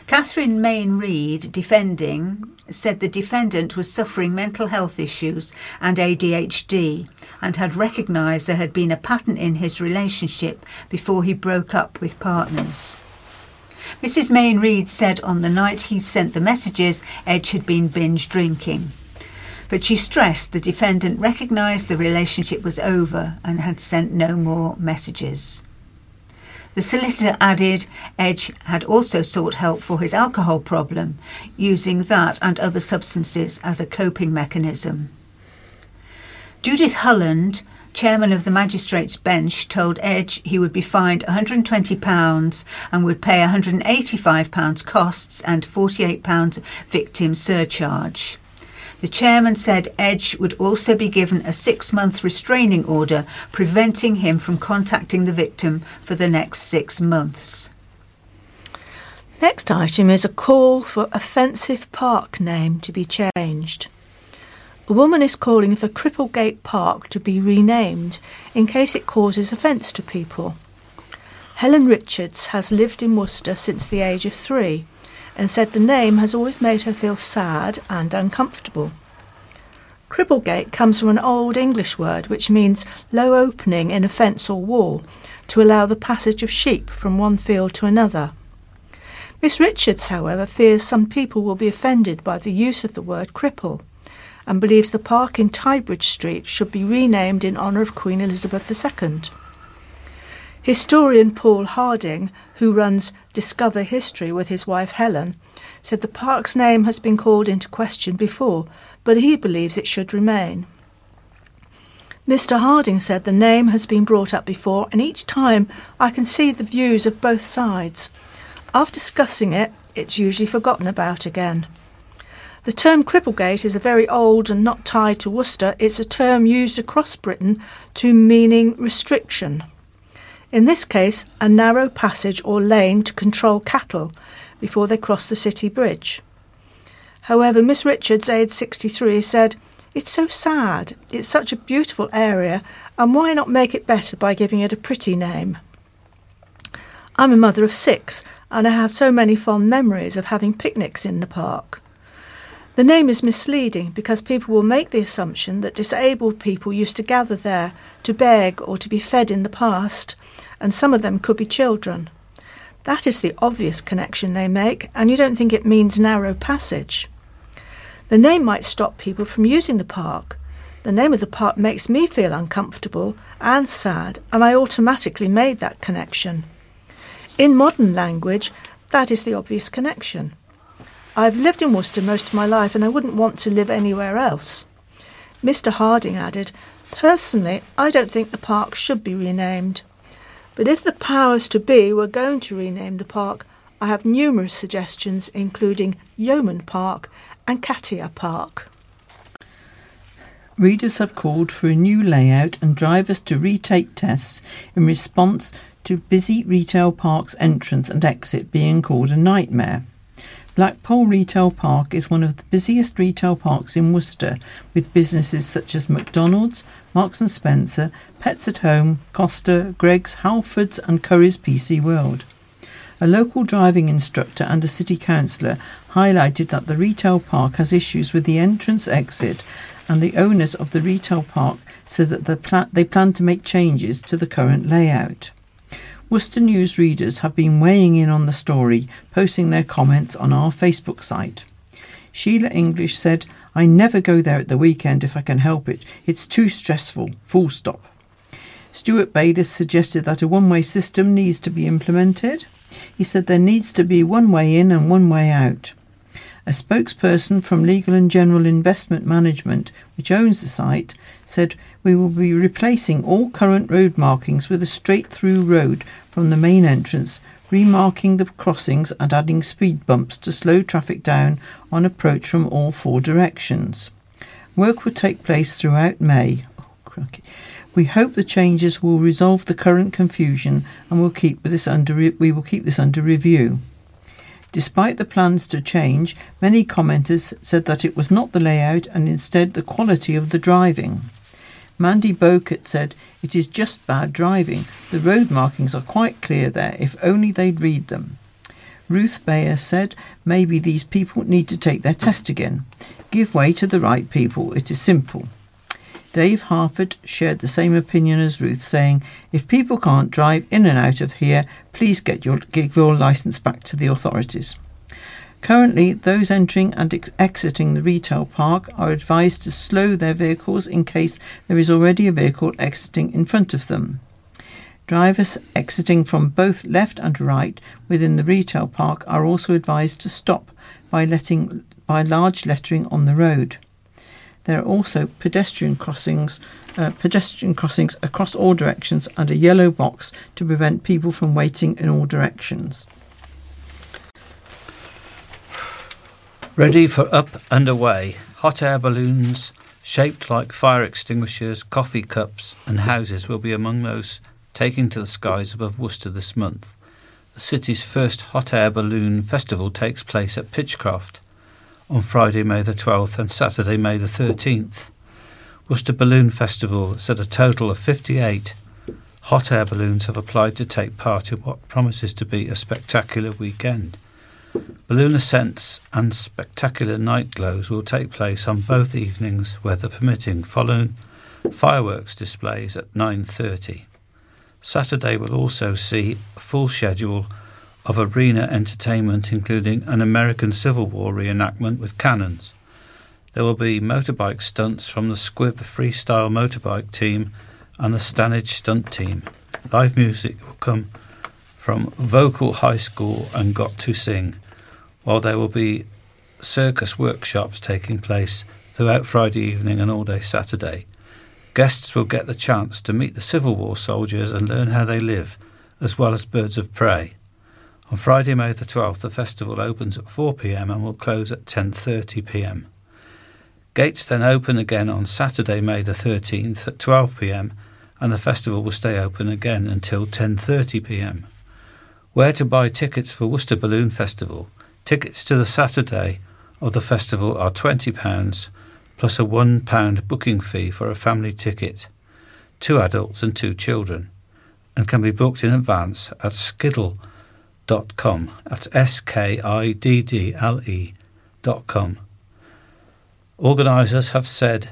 C: Catherine Main Reid, defending, said the defendant was suffering mental health issues and ADHD and had recognised there had been a pattern in his relationship before he broke up with partners. Mrs. Main Reid said on the night he sent the messages, Edge had been binge drinking but she stressed the defendant recognised the relationship was over and had sent no more messages. The solicitor added Edge had also sought help for his alcohol problem, using that and other substances as a coping mechanism. Judith Hulland, chairman of the magistrates bench, told Edge he would be fined £120 and would pay £185 costs and £48 victim surcharge. The chairman said Edge would also be given a six month restraining order preventing him from contacting the victim for the next six months.
D: Next item is a call for offensive park name to be changed. A woman is calling for Cripplegate Park to be renamed in case it causes offence to people. Helen Richards has lived in Worcester since the age of three and said the name has always made her feel sad and uncomfortable. Cripplegate comes from an Old English word which means low opening in a fence or wall to allow the passage of sheep from one field to another. Miss Richards, however, fears some people will be offended by the use of the word cripple and believes the park in Tybridge Street should be renamed in honour of Queen Elizabeth II. Historian Paul Harding, who runs Discover History with his wife Helen, said the park's name has been called into question before, but he believes it should remain. Mr. Harding said the name has been brought up before, and each time I can see the views of both sides. After discussing it, it's usually forgotten about again. The term Cripplegate is a very old and not tied to Worcester. It's a term used across Britain to meaning restriction. In this case, a narrow passage or lane to control cattle before they cross the city bridge. However, Miss Richards, aged 63, said, It's so sad. It's such a beautiful area, and why not make it better by giving it a pretty name? I'm a mother of six, and I have so many fond memories of having picnics in the park. The name is misleading because people will make the assumption that disabled people used to gather there to beg or to be fed in the past, and some of them could be children. That is the obvious connection they make, and you don't think it means narrow passage. The name might stop people from using the park. The name of the park makes me feel uncomfortable and sad, and I automatically made that connection. In modern language, that is the obvious connection. I've lived in Worcester most of my life and I wouldn't want to live anywhere else. Mr. Harding added, Personally, I don't think the park should be renamed. But if the powers to be were going to rename the park, I have numerous suggestions, including Yeoman Park and Katia Park.
A: Readers have called for a new layout and drivers to retake tests in response to busy retail park's entrance and exit being called a nightmare. Blackpole Retail Park is one of the busiest retail parks in Worcester, with businesses such as McDonald's, Marks and Spencer, Pets at Home, Costa, Greggs, Halfords, and Curry's PC World. A local driving instructor and a city councillor highlighted that the retail park has issues with the entrance exit, and the owners of the retail park said that the pla- they plan to make changes to the current layout. Worcester News readers have been weighing in on the story, posting their comments on our Facebook site. Sheila English said, I never go there at the weekend if I can help it. It's too stressful. Full stop. Stuart Bayliss suggested that a one way system needs to be implemented. He said there needs to be one way in and one way out. A spokesperson from Legal and General Investment Management, which owns the site, said we will be replacing all current road markings with a straight through road from the main entrance, remarking the crossings and adding speed bumps to slow traffic down on approach from all four directions. Work will take place throughout May. Oh, we hope the changes will resolve the current confusion and will keep this under re- we will keep this under review. Despite the plans to change, many commenters said that it was not the layout and instead the quality of the driving. Mandy Bokert said, It is just bad driving. The road markings are quite clear there, if only they'd read them. Ruth Bayer said, Maybe these people need to take their test again. Give way to the right people. It is simple. Dave Harford shared the same opinion as Ruth, saying, If people can't drive in and out of here, please get your, give your licence back to the authorities. Currently, those entering and ex- exiting the retail park are advised to slow their vehicles in case there is already a vehicle exiting in front of them. Drivers exiting from both left and right within the retail park are also advised to stop by letting by large lettering on the road. There are also pedestrian crossings, uh, pedestrian crossings across all directions, and a yellow box to prevent people from waiting in all directions.
B: Ready for up and away, hot air balloons shaped like fire extinguishers, coffee cups, and houses will be among those taking to the skies above Worcester this month. The city's first hot air balloon festival takes place at Pitchcroft on Friday, May the 12th and Saturday, May the 13th. Worcester Balloon Festival said a total of 58 hot air balloons have applied to take part in what promises to be a spectacular weekend. Balloon ascents and spectacular night glows will take place on both evenings, weather permitting, following fireworks displays at 9:30. Saturday will also see a full schedule of arena entertainment, including an American Civil War reenactment with cannons. There will be motorbike stunts from the Squib Freestyle Motorbike Team and the Stanage Stunt Team. Live music will come from Vocal High School and Got to Sing, while there will be circus workshops taking place throughout Friday evening and all day Saturday. Guests will get the chance to meet the Civil War soldiers and learn how they live, as well as birds of prey. On Friday, May the 12th, the festival opens at 4 pm and will close at 10:30 pm. Gates then open again on Saturday, May the 13th at 12 pm and the festival will stay open again until 10:30 pm. Where to buy tickets for Worcester Balloon Festival? Tickets to the Saturday of the festival are £20 plus a £1 booking fee for a family ticket, two adults and two children, and can be booked in advance at Skiddle dot com. That's S K I D D L E dot com. Organisers have said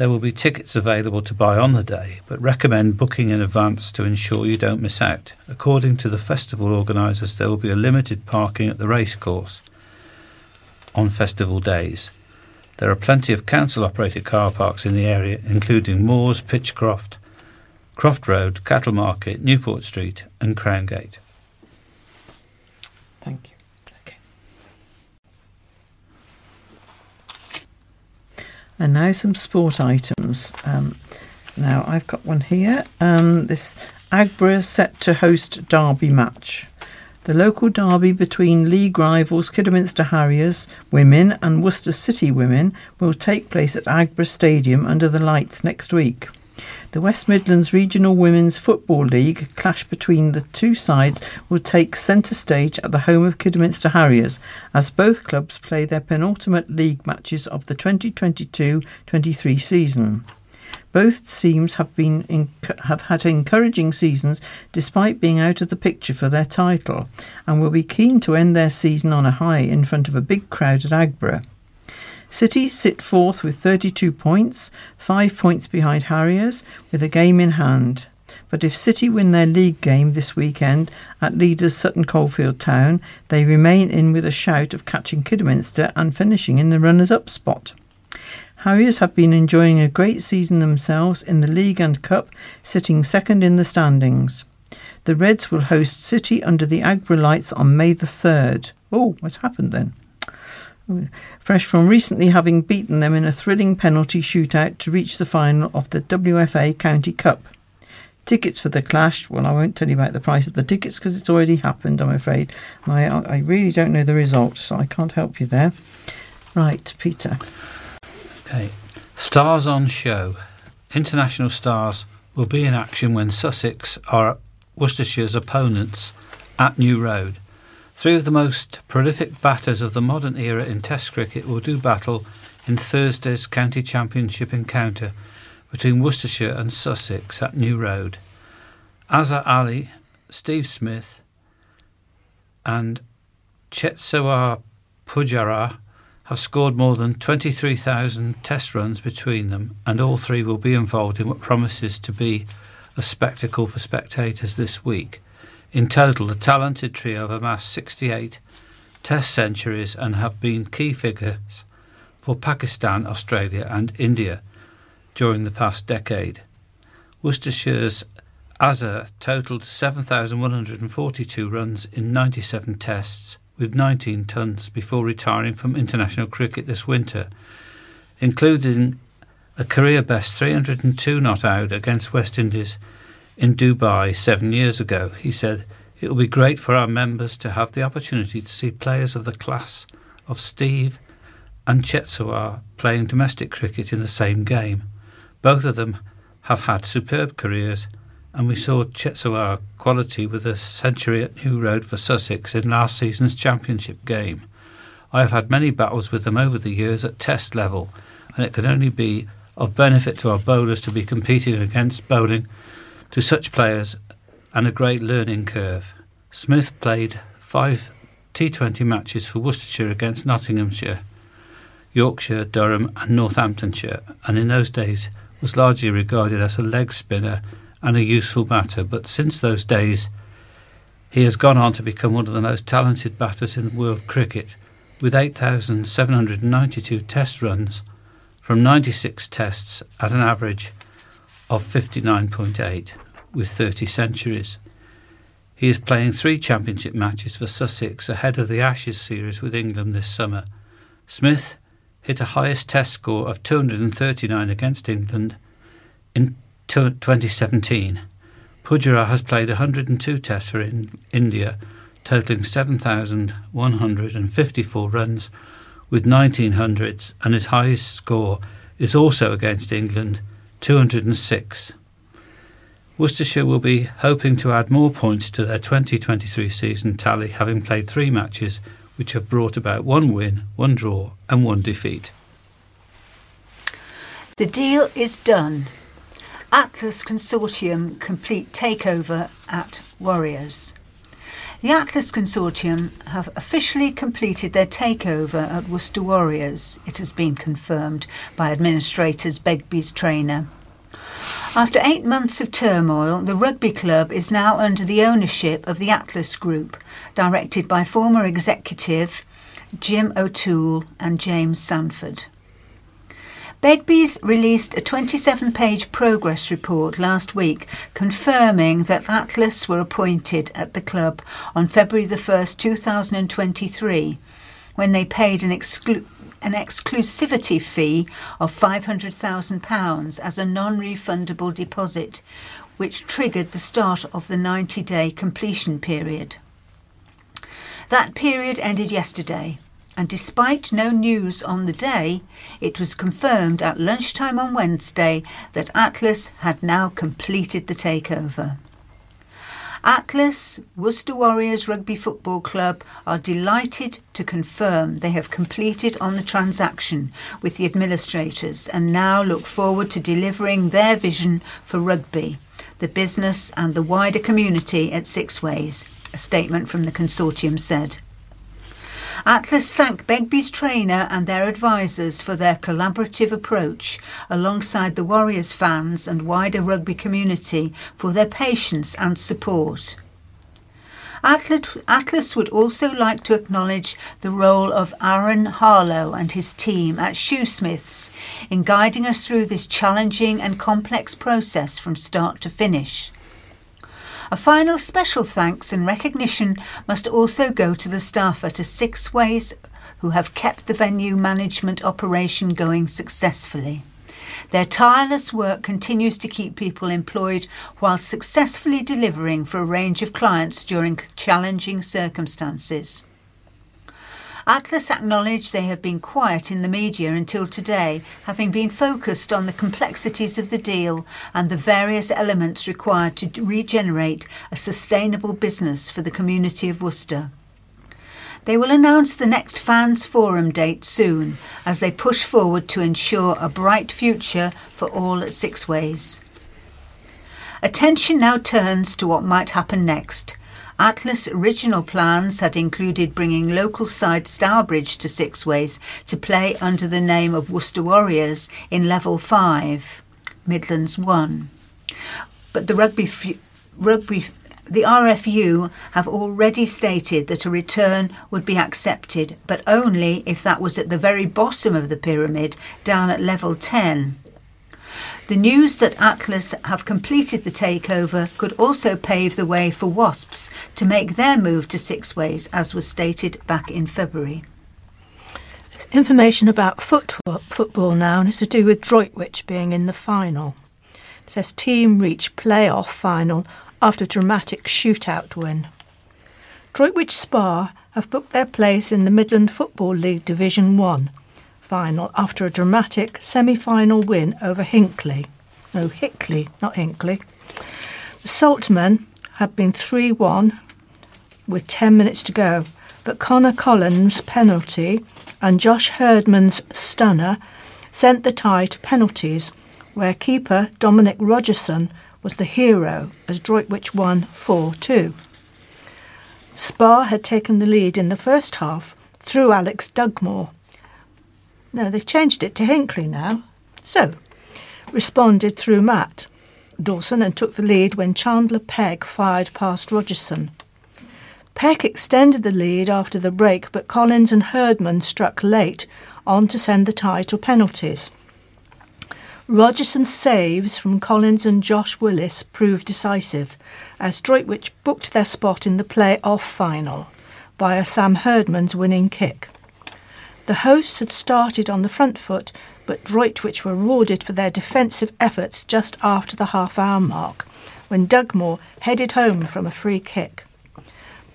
B: there will be tickets available to buy on the day, but recommend booking in advance to ensure you don't miss out. According to the festival organisers, there will be a limited parking at the racecourse on festival days. There are plenty of council operated car parks in the area, including Moors, Pitchcroft, Croft Road, Cattle Market, Newport Street, and Crown Gate.
A: Thank you. And now some sport items. Um, now I've got one here. Um, this Aggborough set to host Derby match. The local derby between league rivals Kidderminster Harriers women and Worcester City women will take place at Aggborough Stadium under the lights next week. The West Midlands Regional Women's Football League clash between the two sides will take centre stage at the home of Kidderminster Harriers as both clubs play their penultimate league matches of the 2022-23 season. Both teams have been have had encouraging seasons despite being out of the picture for their title, and will be keen to end their season on a high in front of a big crowd at Aggborough. City sit fourth with 32 points, five points behind Harriers, with a game in hand. But if City win their league game this weekend at leaders Sutton Coldfield Town, they remain in with a shout of catching Kidderminster and finishing in the runners up spot. Harriers have been enjoying a great season themselves in the League and Cup, sitting second in the standings. The Reds will host City under the Aggborough lights on May the 3rd. Oh, what's happened then? Fresh from recently having beaten them in a thrilling penalty shootout to reach the final of the WFA County Cup. Tickets for the clash, well, I won't tell you about the price of the tickets because it's already happened, I'm afraid. I, I really don't know the results, so I can't help you there. Right, Peter.
B: Okay. Stars on show. International stars will be in action when Sussex are Worcestershire's opponents at New Road. Three of the most prolific batters of the modern era in Test cricket will do battle in Thursday's County Championship encounter between Worcestershire and Sussex at New Road. Azhar Ali, Steve Smith, and Cheteshwar Pujara have scored more than 23,000 test runs between them, and all three will be involved in what promises to be a spectacle for spectators this week. In total, the talented trio have amassed 68 test centuries and have been key figures for Pakistan, Australia, and India during the past decade. Worcestershire's Azhar totalled 7,142 runs in 97 tests with 19 tons before retiring from international cricket this winter, including a career best 302 not out against West Indies in Dubai seven years ago. He said, It will be great for our members to have the opportunity to see players of the class of Steve and Cheteshwar playing domestic cricket in the same game. Both of them have had superb careers and we saw Cheteshwar quality with a century at New Road for Sussex in last season's championship game. I have had many battles with them over the years at test level, and it can only be of benefit to our bowlers to be competing against bowling to such players and a great learning curve. Smith played five T20 matches for Worcestershire against Nottinghamshire, Yorkshire, Durham, and Northamptonshire, and in those days was largely regarded as a leg spinner and a useful batter, but since those days he has gone on to become one of the most talented batters in world cricket, with 8,792 test runs from 96 tests at an average of 59.8, with 30 centuries. He is playing three championship matches for Sussex ahead of the Ashes series with England this summer. Smith hit a highest test score of 239 against England in 2017, Pujara has played 102 tests for in India, totalling 7,154 runs with 1900s, and his highest score is also against England, 206. Worcestershire will be hoping to add more points to their 2023 season tally, having played three matches which have brought about one win, one draw, and one defeat.
C: The deal is done. Atlas Consortium complete takeover at Warriors. The Atlas Consortium have officially completed their takeover at Worcester Warriors, it has been confirmed by administrators Begbies Traynor. After eight months of turmoil, the rugby club is now under the ownership of the Atlas Group, directed by former executive Jim O'Toole and James Sandford. Begbies released a 27 page progress report last week confirming that Atlas were appointed at the club on February the 1st, 2023, when they paid an, exclu- an exclusivity fee of £500,000 as a non refundable deposit, which triggered the start of the 90 day completion period. That period ended yesterday, and despite no news on the day, it was confirmed at lunchtime on Wednesday that Atlas had now completed the takeover. Atlas Worcester Warriors Rugby Football Club are delighted to confirm they have completed on the transaction with the administrators and now look forward to delivering their vision for rugby, the business and the wider community at Six Ways, a statement from the consortium said. Atlas thank Begbies Traynor and their advisors for their collaborative approach, alongside the Warriors fans and wider rugby community for their patience and support. Atlas would also like to acknowledge the role of Aaron Harlow and his team at Shoosmiths in guiding us through this challenging and complex process from start to finish. A final special thanks and recognition must also go to the staff at a Six Ways who have kept the venue management operation going successfully. Their tireless work continues to keep people employed while successfully delivering for a range of clients during challenging circumstances. Atlas acknowledged they have been quiet in the media until today, having been focused on the complexities of the deal and the various elements required to regenerate a sustainable business for the community of Worcester. They will announce the next Fans Forum date soon as they push forward to ensure a bright future for all at Six Ways. Attention now turns to what might happen next. Atlas' original plans had included bringing local side Stourbridge to Six Ways to play under the name of Worcester Warriors in Level 5, Midlands 1. But the rugby, f- rugby the RFU have already stated that a return would be accepted, but only if that was at the very bottom of the pyramid, down at level 10. The news that Atlas have completed the takeover could also pave the way for Wasps to make their move to Six Ways, as was stated back in February.
D: It's Information about football, football now and it's to do with Droitwich being in the final. It says team reach playoff final after dramatic shootout win. Droitwich Spa have booked their place in the Midland Football League Division 1 final after a dramatic semi final win over Hinckley. No, Hickley, not Hinckley. The Saltmen had been 3 1 with 10 minutes to go, but Connor Collins' penalty and Josh Herdman's stunner sent the tie to penalties, where keeper Dominic Rogerson was the hero as Droitwich won 4 2. Spa had taken the lead in the first half through Alex Dugmore, no, they've changed it to Hinckley now. So, responded through Matt Dawson and took the lead when Chandler Pegg fired past Rogerson. Pegg extended the lead after the break, but Collins and Herdman struck late on to send the tie to penalties. Rogerson's saves from Collins and Josh Willis proved decisive, as Droitwich booked their spot in the play-off final via Sam Herdman's winning kick. The hosts had started on the front foot, but Droitwich were rewarded for their defensive efforts just after the half hour mark, when Dugmore headed home from a free kick.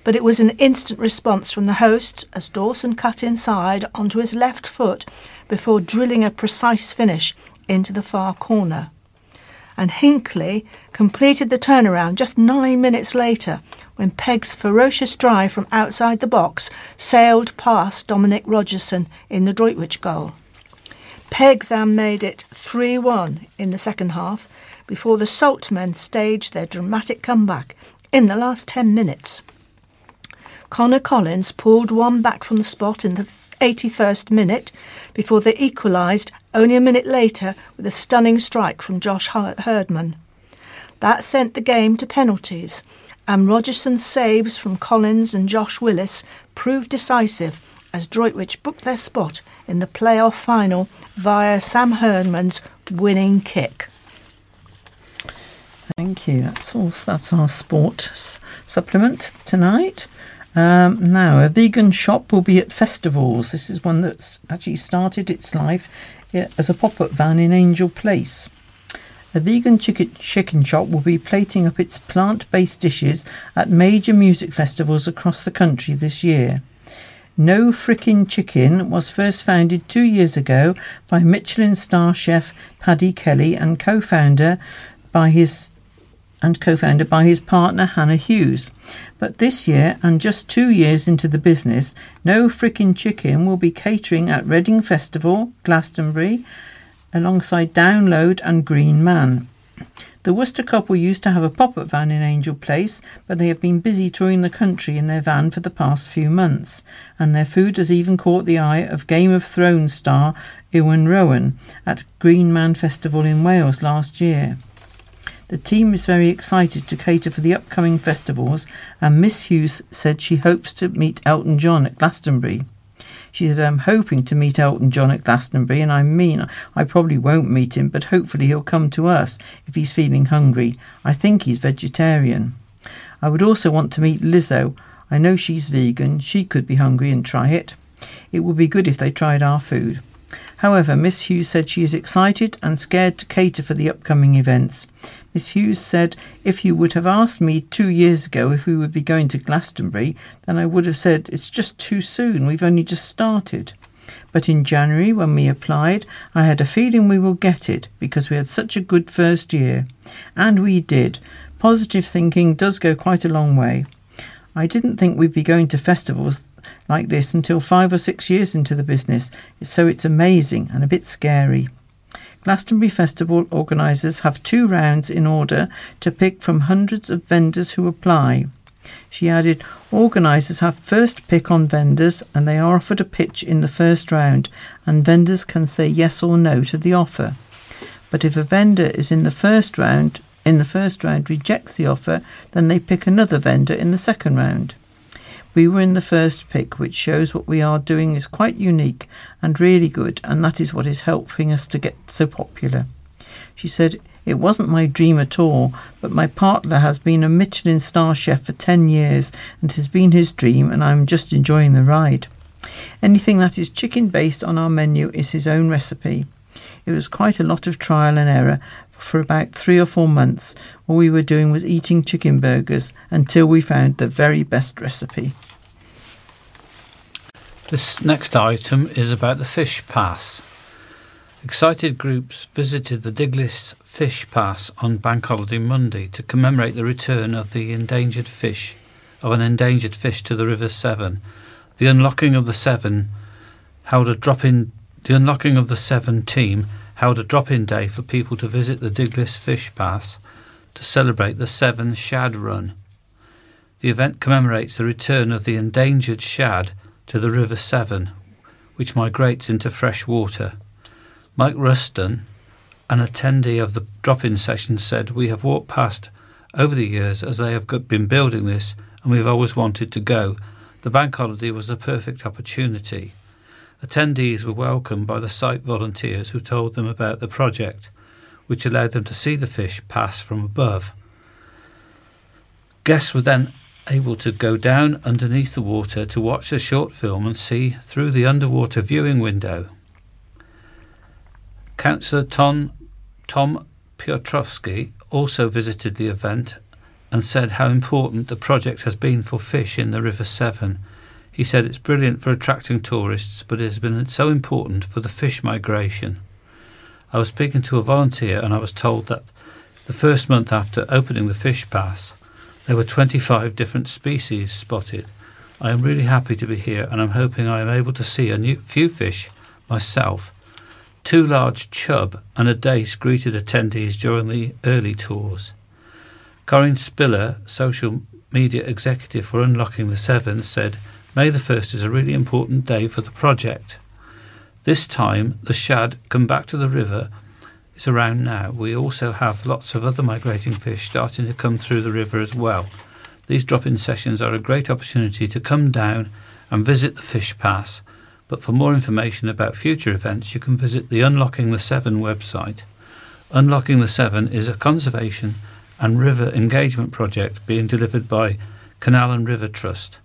D: But it was an instant response from the hosts as Dawson cut inside onto his left foot before drilling a precise finish into the far corner. And Hinckley completed the turnaround just nine minutes later when Pegg's ferocious drive from outside the box sailed past Dominic Rogerson in the Droitwich goal. Peg then made it 3 1 in the second half before the Saltmen staged their dramatic comeback in the last 10 minutes. Connor Collins pulled one back from the spot in the 81st minute before they equalised only a minute later with a stunning strike from Josh Herdman. That sent the game to penalties, and Rogerson's saves from Collins and Josh Willis proved decisive as Droitwich booked their spot in the playoff final via Sam Herdman's winning kick.
A: Thank you. That's all. That's our sport s- supplement tonight. Um, now, a vegan shop will be at festivals. This is one that's actually started its life as a pop-up van in Angel Place. The vegan chicken, chicken shop will be plating up its plant based dishes at major music festivals across the country this year. No Frickin' Chicken was first founded two years ago by Michelin star chef Paddy Kelly and co-founder by his and co-founder by his partner Hannah Hughes. But this year, and just two years into the business, No Frickin' Chicken will be catering at Reading Festival, Glastonbury, alongside Download and Green Man. The Worcester couple used to have a pop up van in Angel Place, but they have been busy touring the country in their van for the past few months, and their food has even caught the eye of Game of Thrones star Iwan Rheon at Green Man Festival in Wales last year. The team is very excited to cater for the upcoming festivals, and Miss Hughes said she hopes to meet Elton John at Glastonbury. She said, I'm um, hoping to meet Elton John at Glastonbury, and I mean, I probably won't meet him, but hopefully he'll come to us if he's feeling hungry. I think he's vegetarian. I would also want to meet Lizzo. I know she's vegan. She could be hungry and try it. It would be good if they tried our food. However, Miss Hughes said she is excited and scared to cater for the upcoming events. Miss Hughes said, If you would have asked me two years ago if we would be going to Glastonbury, then I would have said, It's just too soon, we've only just started. But in January, when we applied, I had a feeling we will get it because we had such a good first year. And we did. Positive thinking does go quite a long way. I didn't think we'd be going to festivals like this until five or six years into the business, so it's amazing and a bit scary. Glastonbury Festival organisers have two rounds in order to pick from hundreds of vendors who apply. She added, organisers have first pick on vendors and they are offered a pitch in the first round, and vendors can say yes or no to the offer. But if a vendor is in the first round, in the first round rejects the offer, then they pick another vendor in the second round. We were in the first pick, which shows what we are doing is quite unique and really good, and that is what is helping us to get so popular. She said, It wasn't my dream at all, but my partner has been a Michelin star chef for 10 years and it has been his dream, and I'm just enjoying the ride. Anything that is chicken based on our menu is his own recipe. It was quite a lot of trial and error for about three or four months. All we were doing was eating chicken burgers until we found the very best recipe.
B: This next item is about the Fish Pass. Excited groups visited the Diglis Fish Pass on Bank Holiday Monday to commemorate the return of the endangered fish, of an endangered fish to the River Severn. The unlocking of the Severn held a drop-in. The unlocking of the Severn team held a drop-in day for people to visit the Diglis Fish Pass to celebrate the Severn Shad Run. The event commemorates the return of the endangered shad to the River Severn, which migrates into fresh water. Mike Ruston, an attendee of the drop in session, said, We have walked past over the years as they have been building this, and we've always wanted to go. The bank holiday was the perfect opportunity. Attendees were welcomed by the site volunteers who told them about the project, which allowed them to see the fish pass from above. Guests were then able to go down underneath the water to watch the short film and see through the underwater viewing window. Councillor Tom, Tom Piotrowski also visited the event and said how important the project has been for fish in the River Severn. He said it's brilliant for attracting tourists, but it has been so important for the fish migration. I was speaking to a volunteer and I was told that the first month after opening the fish pass, there were 25 different species spotted. I am really happy to be here and I'm hoping I am able to see a new, few fish myself. Two large chub and a dace greeted attendees during the early tours. Corinne Spiller, social media executive for Unlocking the Severn, said May the 1st is a really important day for the project. This time, the shad come back to the river It's around now. We also have lots of other migrating fish starting to come through the river as well. These drop in sessions are a great opportunity to come down and visit the Fish Pass. But for more information about future events, you can visit the Unlocking the Severn website. Unlocking the Severn is a conservation and river engagement project being delivered by Canal and River Trust,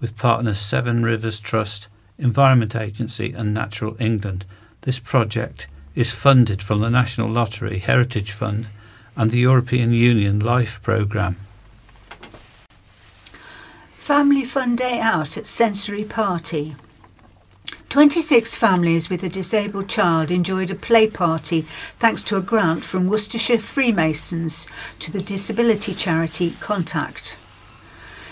B: with partners Severn Rivers Trust, Environment Agency, and Natural England. This project is funded from the National Lottery Heritage Fund and the European Union Life Programme.
C: Family Fun Day Out at Sensory Party. 26 families with a disabled child enjoyed a play party thanks to a grant from Worcestershire Freemasons to the disability charity Contact.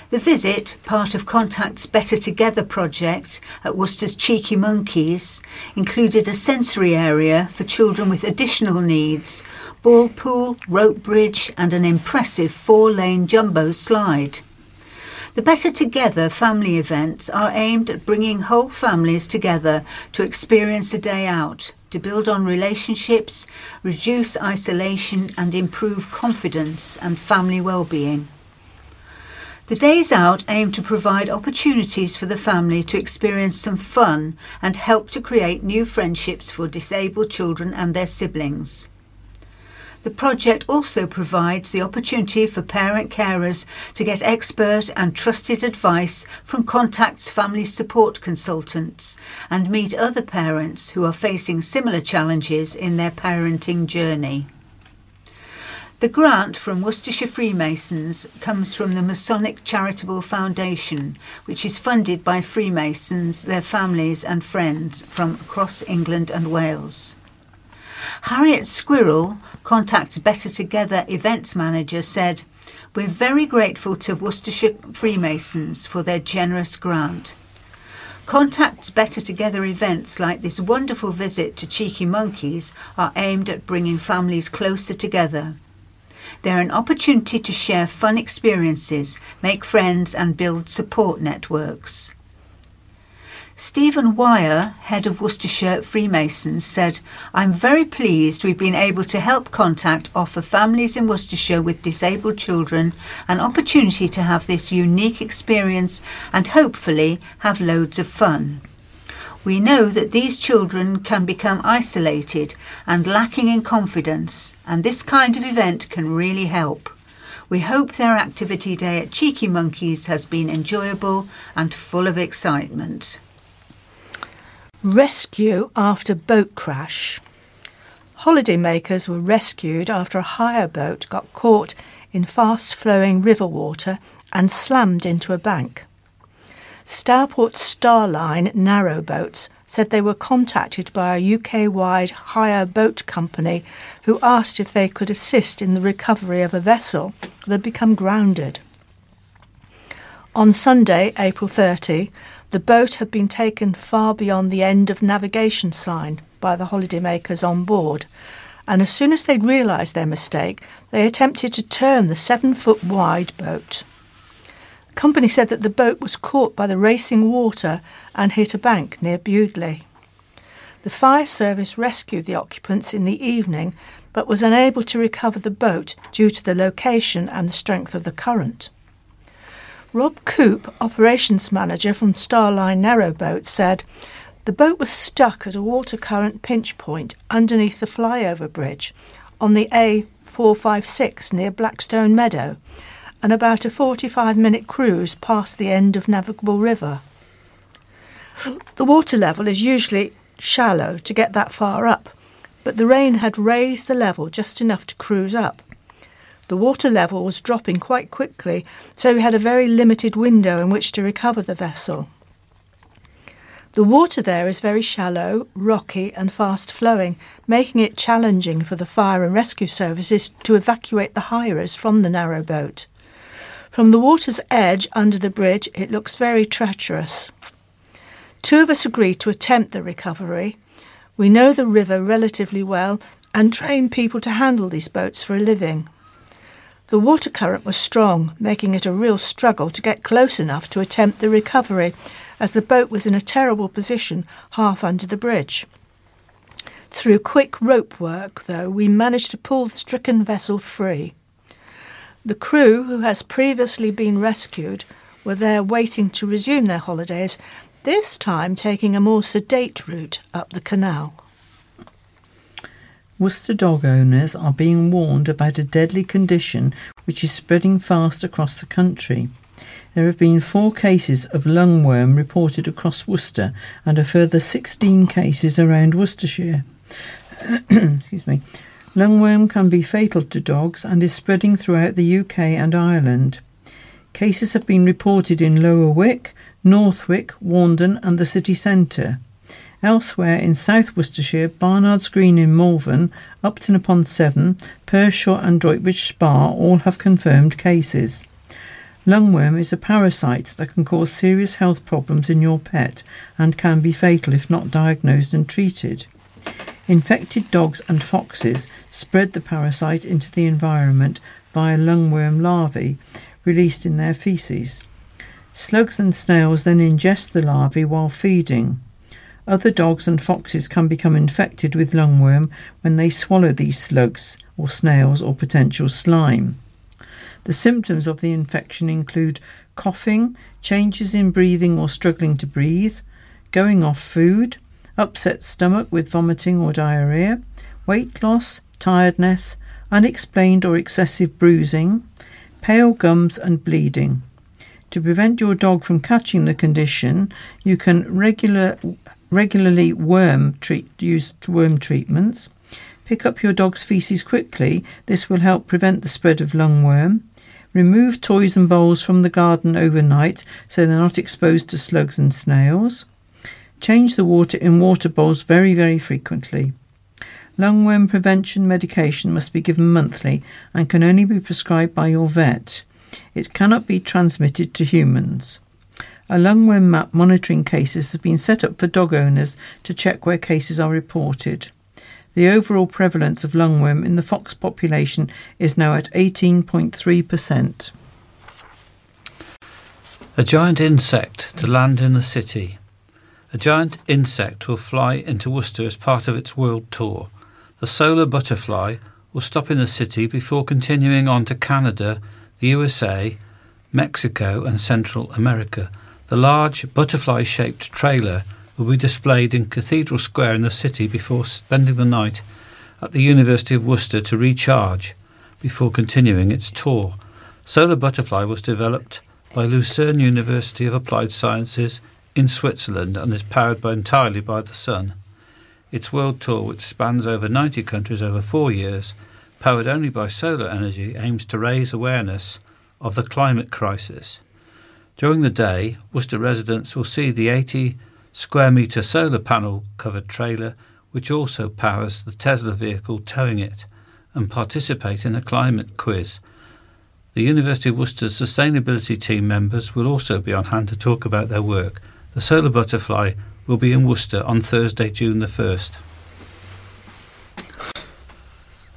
C: The visit, part of Contact's Better Together project at Worcester's Cheeky Monkeys, included a sensory area for children with additional needs, ball pool, rope bridge, and an impressive four lane jumbo slide. The Better Together family events are aimed at bringing whole families together to experience a day out, to build on relationships, reduce isolation, and improve confidence and family well-being. The days out aim to provide opportunities for the family to experience some fun and help to create new friendships for disabled children and their siblings. The project also provides the opportunity for parent carers to get expert and trusted advice from Contact's family support consultants and meet other parents who are facing similar challenges in their parenting journey. The grant from Worcestershire Freemasons comes from the Masonic Charitable Foundation, which is funded by Freemasons, their families, and friends from across England and Wales. Harriet Squirrel, Contact's Better Together events manager, said, We're very grateful to Worcestershire Freemasons for their generous grant. Contact's Better Together events like this wonderful visit to Cheeky Monkeys are aimed at bringing families closer together. They're an opportunity to share fun experiences, make friends, and build support networks. Stephen Wire, head of Worcestershire Freemasons, said, I'm very pleased we've been able to help Contact offer families in Worcestershire with disabled children an opportunity to have this unique experience and hopefully have loads of fun. We know that these children can become isolated and lacking in confidence, and this kind of event can really help. We hope their activity day at Cheeky Monkeys has been enjoyable and full of excitement.
D: Rescue after boat crash. Holidaymakers were rescued after a hire boat got caught in fast flowing river water and slammed into a bank. Stourport Starline narrowboats said they were contacted by a UK wide hire boat company who asked if they could assist in the recovery of a vessel that had become grounded. On Sunday, April 30, the boat had been taken far beyond the end of navigation sign by the holidaymakers on board, and as soon as they'd realised their mistake, they attempted to turn the seven foot wide boat. Company said that the boat was caught by the racing water and hit a bank near Bewdley. The fire service rescued the occupants in the evening but was unable to recover the boat due to the location and the strength of the current. Rob Coop, operations manager from Starline Narrowboat, said the boat was stuck at a water current pinch point underneath the flyover bridge on the A456 near Blackstone Meadow and about a 45 minute cruise past the end of Navigable River. The water level is usually shallow to get that far up, but the rain had raised the level just enough to cruise up. The water level was dropping quite quickly, so we had a very limited window in which to recover the vessel. The water there is very shallow, rocky, and fast flowing, making it challenging for the fire and rescue services to evacuate the hirers from the narrow boat. From the water's edge under the bridge, it looks very treacherous. Two of us agreed to attempt the recovery. We know the river relatively well and train people to handle these boats for a living. The water current was strong, making it a real struggle to get close enough to attempt the recovery, as the boat was in a terrible position half under the bridge. Through quick rope work, though, we managed to pull the stricken vessel free. The crew, who has previously been rescued, were there waiting to resume their holidays, this time taking a more sedate route up the canal.
A: Worcester dog owners are being warned about a deadly condition which is spreading fast across the country. There have been four cases of lungworm reported across Worcester and a further 16 cases around Worcestershire. excuse me, lungworm can be fatal to dogs and is spreading throughout the UK and Ireland. Cases have been reported in Lower Wick, Northwick, Warndon, and the city centre. Elsewhere in South Worcestershire, Barnard's Green in Malvern, Upton upon Severn, Pershore, and Droitwich Spa all have confirmed cases. Lungworm is a parasite that can cause serious health problems in your pet and can be fatal if not diagnosed and treated. Infected dogs and foxes spread the parasite into the environment via lungworm larvae released in their feces. Slugs and snails then ingest the larvae while feeding. Other dogs and foxes can become infected with lungworm when they swallow these slugs or snails or potential slime. The symptoms of the infection include coughing, changes in breathing or struggling to breathe, going off food, upset stomach with vomiting or diarrhea, weight loss, tiredness, unexplained or excessive bruising, pale gums, and bleeding. To prevent your dog from catching the condition, you can regular, regularly worm treat, use worm treatments. Pick up your dog's feces quickly. This will help prevent the spread of lungworm. Remove toys and bowls from the garden overnight so they're not exposed to slugs and snails. Change the water in water bowls very, very frequently. Lungworm prevention medication must be given monthly and can only be prescribed by your vet. It cannot be transmitted to humans. A lungworm map monitoring cases has been set up for dog owners to check where cases are reported. The overall prevalence of lungworm in the fox population is now at 18.3%.
B: A giant insect to land in the city. A giant insect will fly into Worcester as part of its world tour. The solar butterfly will stop in the city before continuing on to Canada, the USA, Mexico, and Central America. The large butterfly shaped trailer will be displayed in Cathedral Square in the city before spending the night at the University of Worcester to recharge before continuing its tour. Solar Butterfly was developed by Lucerne University of Applied Sciences in Switzerland and is powered by entirely by the sun. Its world tour, which spans over 90 countries over four years, powered only by solar energy, aims to raise awareness of the climate crisis. During the day, Worcester residents will see the 80 square metre solar panel covered trailer, which also powers the Tesla vehicle towing it, and participate in a climate quiz. The University of Worcester's sustainability team members will also be on hand to talk about their work. The Solar Butterfly will be in Worcester on Thursday, June the 1st.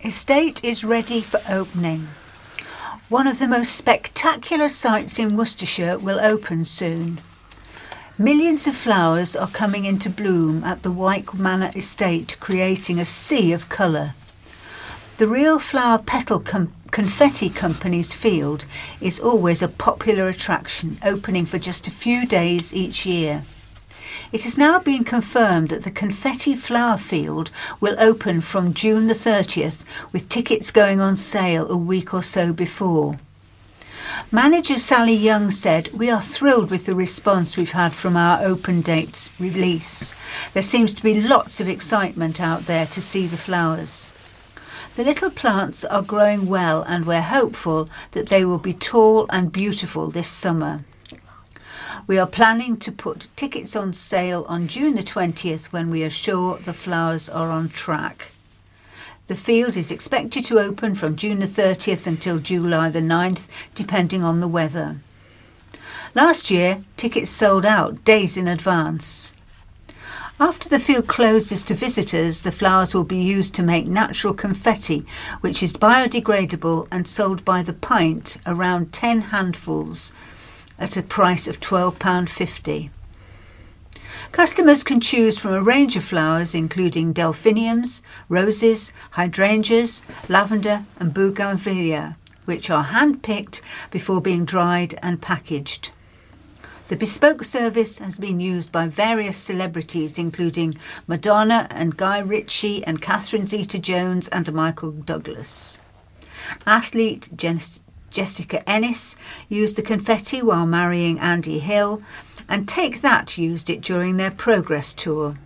C: Estate is ready for opening. One of the most spectacular sights in Worcestershire will open soon. Millions of flowers are coming into bloom at the Wick Manor estate, creating a sea of colour. The Real Flower Petal Com- Confetti Company's field is always a popular attraction, opening for just a few days each year. It has now been confirmed that the Confetti Flower Field will open from June the 30th, with tickets going on sale a week or so before. Manager Sally Young said, We are thrilled with the response we've had from our open dates release. There seems to be lots of excitement out there to see the flowers. The little plants are growing well, and we're hopeful that they will be tall and beautiful this summer. We are planning to put tickets on sale on June the 20th when we are sure the flowers are on track. The field is expected to open from June the 30th until July the 9th, depending on the weather. Last year, tickets sold out days in advance. After the field closes to visitors, the flowers will be used to make natural confetti, which is biodegradable and sold by the pint, around 10 handfuls, at a price of £12.50. Customers can choose from a range of flowers including delphiniums, roses, hydrangeas, lavender, and bougainvillea, which are hand picked before being dried and packaged. The bespoke service has been used by various celebrities, including Madonna and Guy Ritchie and Catherine Zeta Jones and Michael Douglas. Athlete Jessica Ennis used the confetti while marrying Andy Hill, and Take That used it during their progress tour.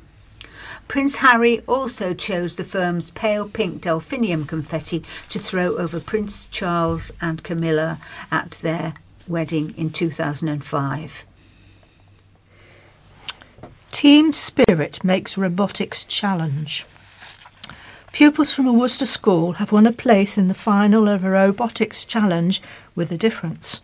C: Prince Harry also chose the firm's pale pink delphinium confetti to throw over Prince Charles and Camilla at their wedding in 2005.
D: Team Spirit makes robotics challenge. Pupils from a Worcester school have won a place in the final of a robotics challenge with a difference.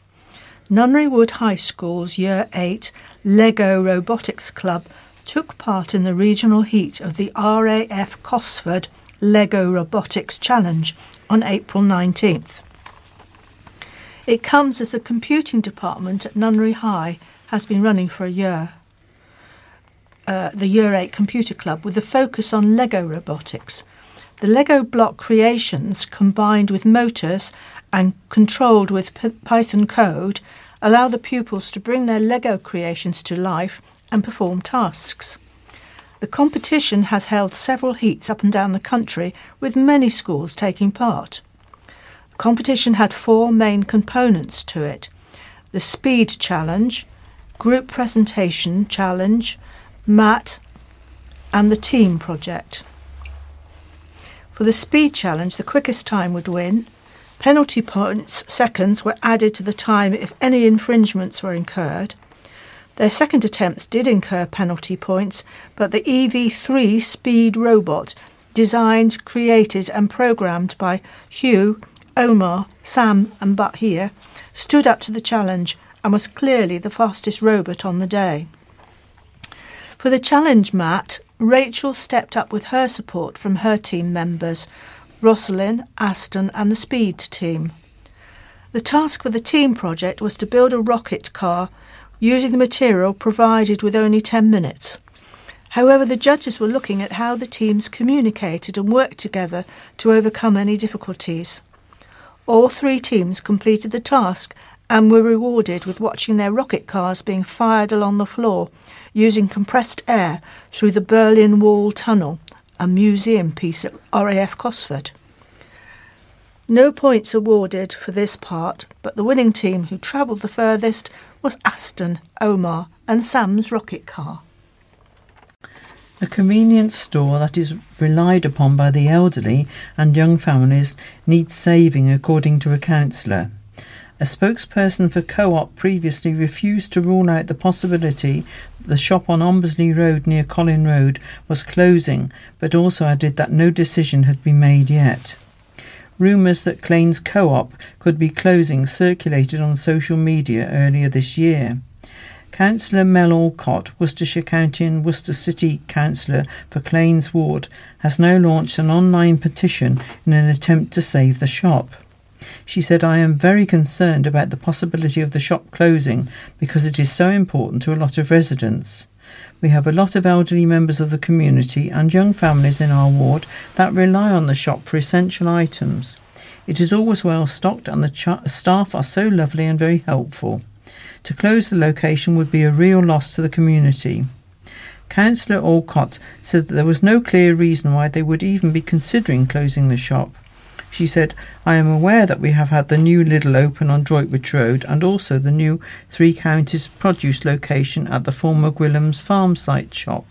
D: Nunnery Wood High School's Year 8 Lego Robotics Club took part in the regional heat of the RAF Cosford Lego Robotics Challenge on April 19th. It comes as the computing department at Nunnery High has been running for a year. Uh, the Year 8 Computer Club with a focus on Lego robotics. The Lego block creations combined with motors and controlled with P- Python code allow the pupils to bring their Lego creations to life and perform tasks. The competition has held several heats up and down the country, with many schools taking part. The competition had four main components to it the Speed Challenge, Group Presentation Challenge, MAT, and the Team Project. For the Speed Challenge, the quickest time would win. Penalty points, seconds, were added to the time if any infringements were incurred. Their second attempts did incur penalty points, but the EV3 speed robot, designed, created, and programmed by Hugh, Omar, Sam, and Bahir, stood up to the challenge and was clearly the fastest robot on the day. For the challenge mat, Rachel stepped up with her support from her team members, Rosalind, Aston, and the Speed team. The task for the team project was to build a rocket car using the material provided with only 10 minutes. However, the judges were looking at how the teams communicated and worked together to overcome any difficulties. All three teams completed the task and were rewarded with watching their rocket cars being fired along the floor using compressed air through the Berlin Wall Tunnel, a museum piece at RAF Cosford. No points awarded for this part, but the winning team who travelled the furthest was Aston, Omar, and Sam's rocket car.
A: A convenience store that is relied upon by the elderly and young families needs saving, according to a councillor. A spokesperson for Co op previously refused to rule out the possibility that the shop on Ombersley Road near Collin Road was closing, but also added that no decision had been made yet. Rumours that Claines Co op could be closing circulated on social media earlier this year. Councillor Mel Allcott, Worcestershire County and Worcester City Councillor for Claines Ward, has now launched an online petition in an attempt to save the shop. She said, I am very concerned about the possibility of the shop closing because it is so important to a lot of residents. We have a lot of elderly members of the community and young families in our ward that rely on the shop for essential items. It is always well stocked and the staff are so lovely and very helpful. To close the location would be a real loss to the community. Councillor Allcott said that there was no clear reason why they would even be considering closing the shop. She said, I am aware that we have had the new Lidl open on Droitwich Road and also the new Three Counties produce location at the former Gwillim's farm site shop.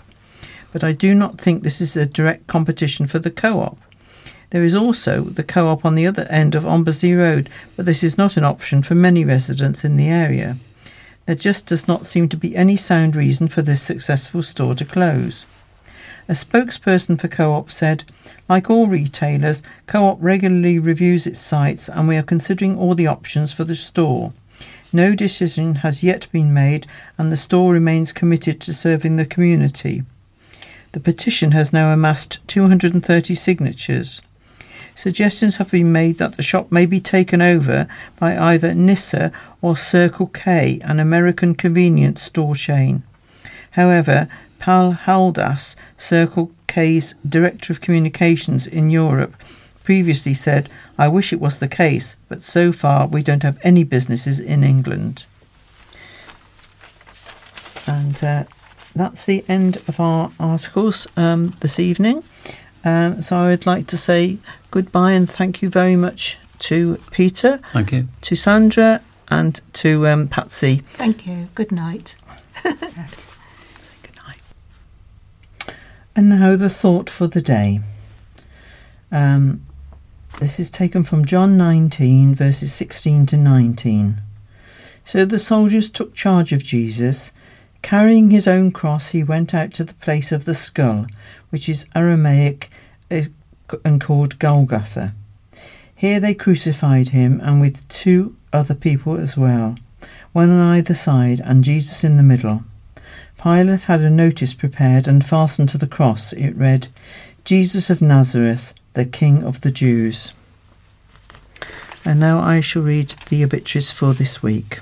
A: But I do not think this is a direct competition for the co op. There is also the co op on the other end of Ombersley Road, but this is not an option for many residents in the area. There just does not seem to be any sound reason for this successful store to close. A spokesperson for Co op said, Like all retailers, Co op regularly reviews its sites and we are considering all the options for the store. No decision has yet been made and the store remains committed to serving the community. The petition has now amassed 230 signatures. Suggestions have been made that the shop may be taken over by either Nissa or Circle K, an American convenience store chain. However, Pal Haldas, Circle K's Director of Communications in Europe, previously said, I wish it was the case, but so far we don't have any businesses in England. And uh, that's the end of our articles um, this evening. Um, so I would like to say goodbye and thank you very much to Peter,
B: Thank you.
A: to Sandra, and to um, Patsy.
D: Thank you. Good night.
A: And now the thought for the day. Um, this is taken from John 19, verses 16 to 19. So the soldiers took charge of Jesus. Carrying his own cross, he went out to the place of the skull, which is Aramaic and called Golgotha. Here they crucified him, and with two other people as well, one on either side, and Jesus in the middle. Pilate had a notice prepared and fastened to the cross. It read, Jesus of Nazareth, the King of the Jews. And now I shall read the obituaries for this week.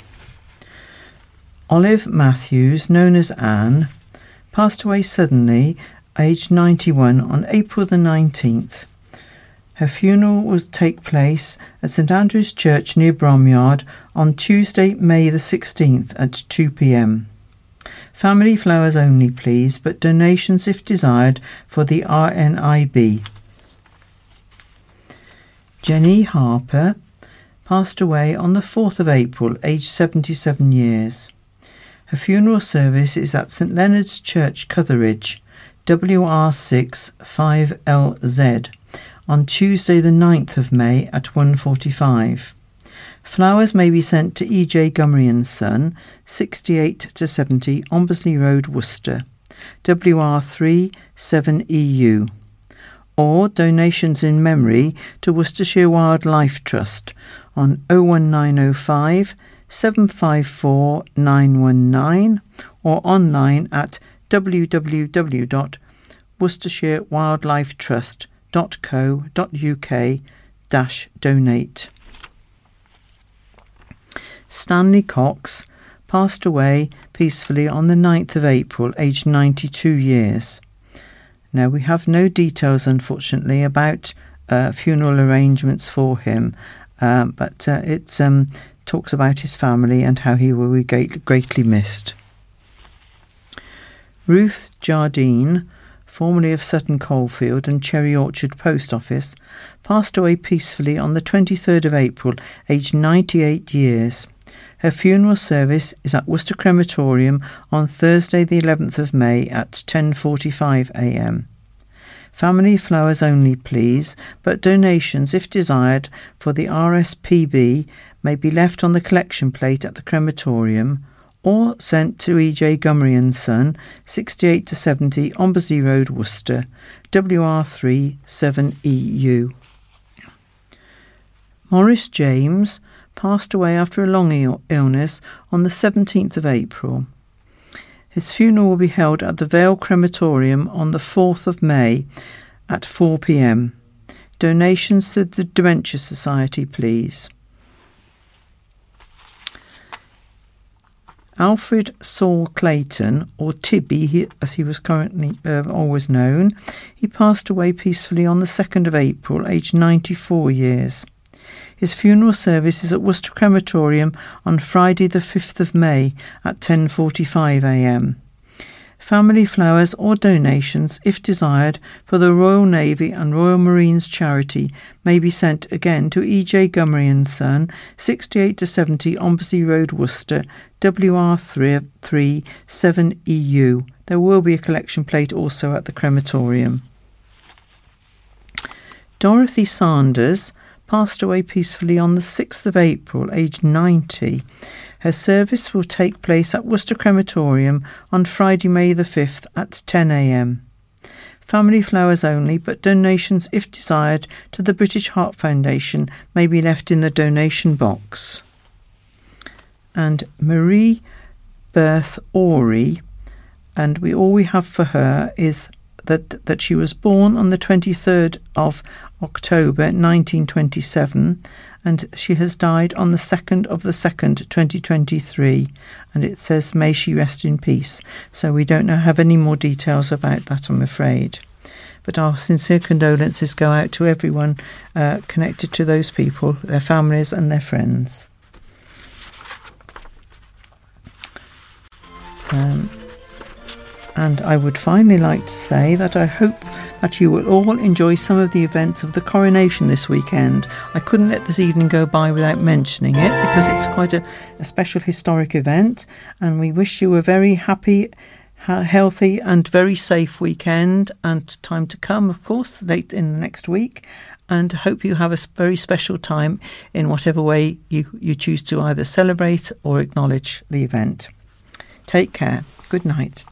A: Olive Matthews, known as Anne, passed away suddenly, aged 91, on April the 19th. Her funeral will take place at St Andrew's Church near Bromyard on Tuesday, May the 16th at 2 pm. Family flowers only, please, but donations if desired for the RNIB. Jenny Harper passed away on the 4th of April, aged 77 years. Her funeral service is at St Leonard's Church, Cotheridge, WR6 5LZ, on Tuesday the 9th of May at 1.45. Flowers may be sent to E.J. Gummery and Son, 68 to 70 Ombersley Road, Worcester, WR3 7EU. Or donations in memory to Worcestershire Wildlife Trust on 01905 754 919 or online at www.worcestershirewildlifetrust.co.uk donate. Stanley Cox, passed away peacefully on the 9th of April, aged 92 years. Now, we have no details, unfortunately, about uh, funeral arrangements for him, uh, but uh, it um, talks about his family and how he will be greatly missed. Ruth Jardine, formerly of Sutton Coldfield and Cherry Orchard Post Office, passed away peacefully on the 23rd of April, aged 98 years. Her funeral service is at Worcester Crematorium on Thursday the 11th of May at 10:45 a.m. Family flowers only, please, but donations, if desired, for the RSPB may be left on the collection plate at the crematorium or sent to E.J. Gummery and Son, 68 to 70 Ombersley Road, Worcester, WR3 7EU. Morris James, passed away after a long Ill- illness on the 17th of April. His funeral will be held at the Vale Crematorium on the 4th of May at 4 pm. Donations to the Dementia Society, please. Alfred Saul Clayton, or Tibby as he was currently uh, always known, he passed away peacefully on the 2nd of April, aged 94 years. His funeral service is at Worcester Crematorium on Friday the 5th of May at 10:45 a.m. Family flowers or donations, if desired, for the Royal Navy and Royal Marines charity may be sent again to E.J. Gummery and Son, 68 to 70 Ombersley Road, Worcester, WR3 7EU. There will be a collection plate also at the crematorium. Dorothy Sanders, passed away peacefully on the 6th of April, aged 90. Her service will take place at Worcester Crematorium on Friday, May the 5th at 10 a.m. Family flowers only, but donations, if desired, to the British Heart Foundation may be left in the donation box. And Marie Berth Ori, and we all we have for her is that that she was born on the 23rd of October 1927 and she has died on the 2nd of the 2nd 2023 and it says may she rest in peace. So we don't know have any more details about that I'm afraid. But our sincere condolences go out to everyone uh, connected to those people their families and their friends. Um, and I would finally like to say that I hope that you will all enjoy some of the events of the coronation this weekend. I couldn't let this evening go by without mentioning it because it's quite a, a special historic event, and we wish you a very happy healthy and very safe weekend and time to come, of course, late in the next week. And hope you have a very special time in whatever way you, you choose to either celebrate or acknowledge the event. Take care. Good night.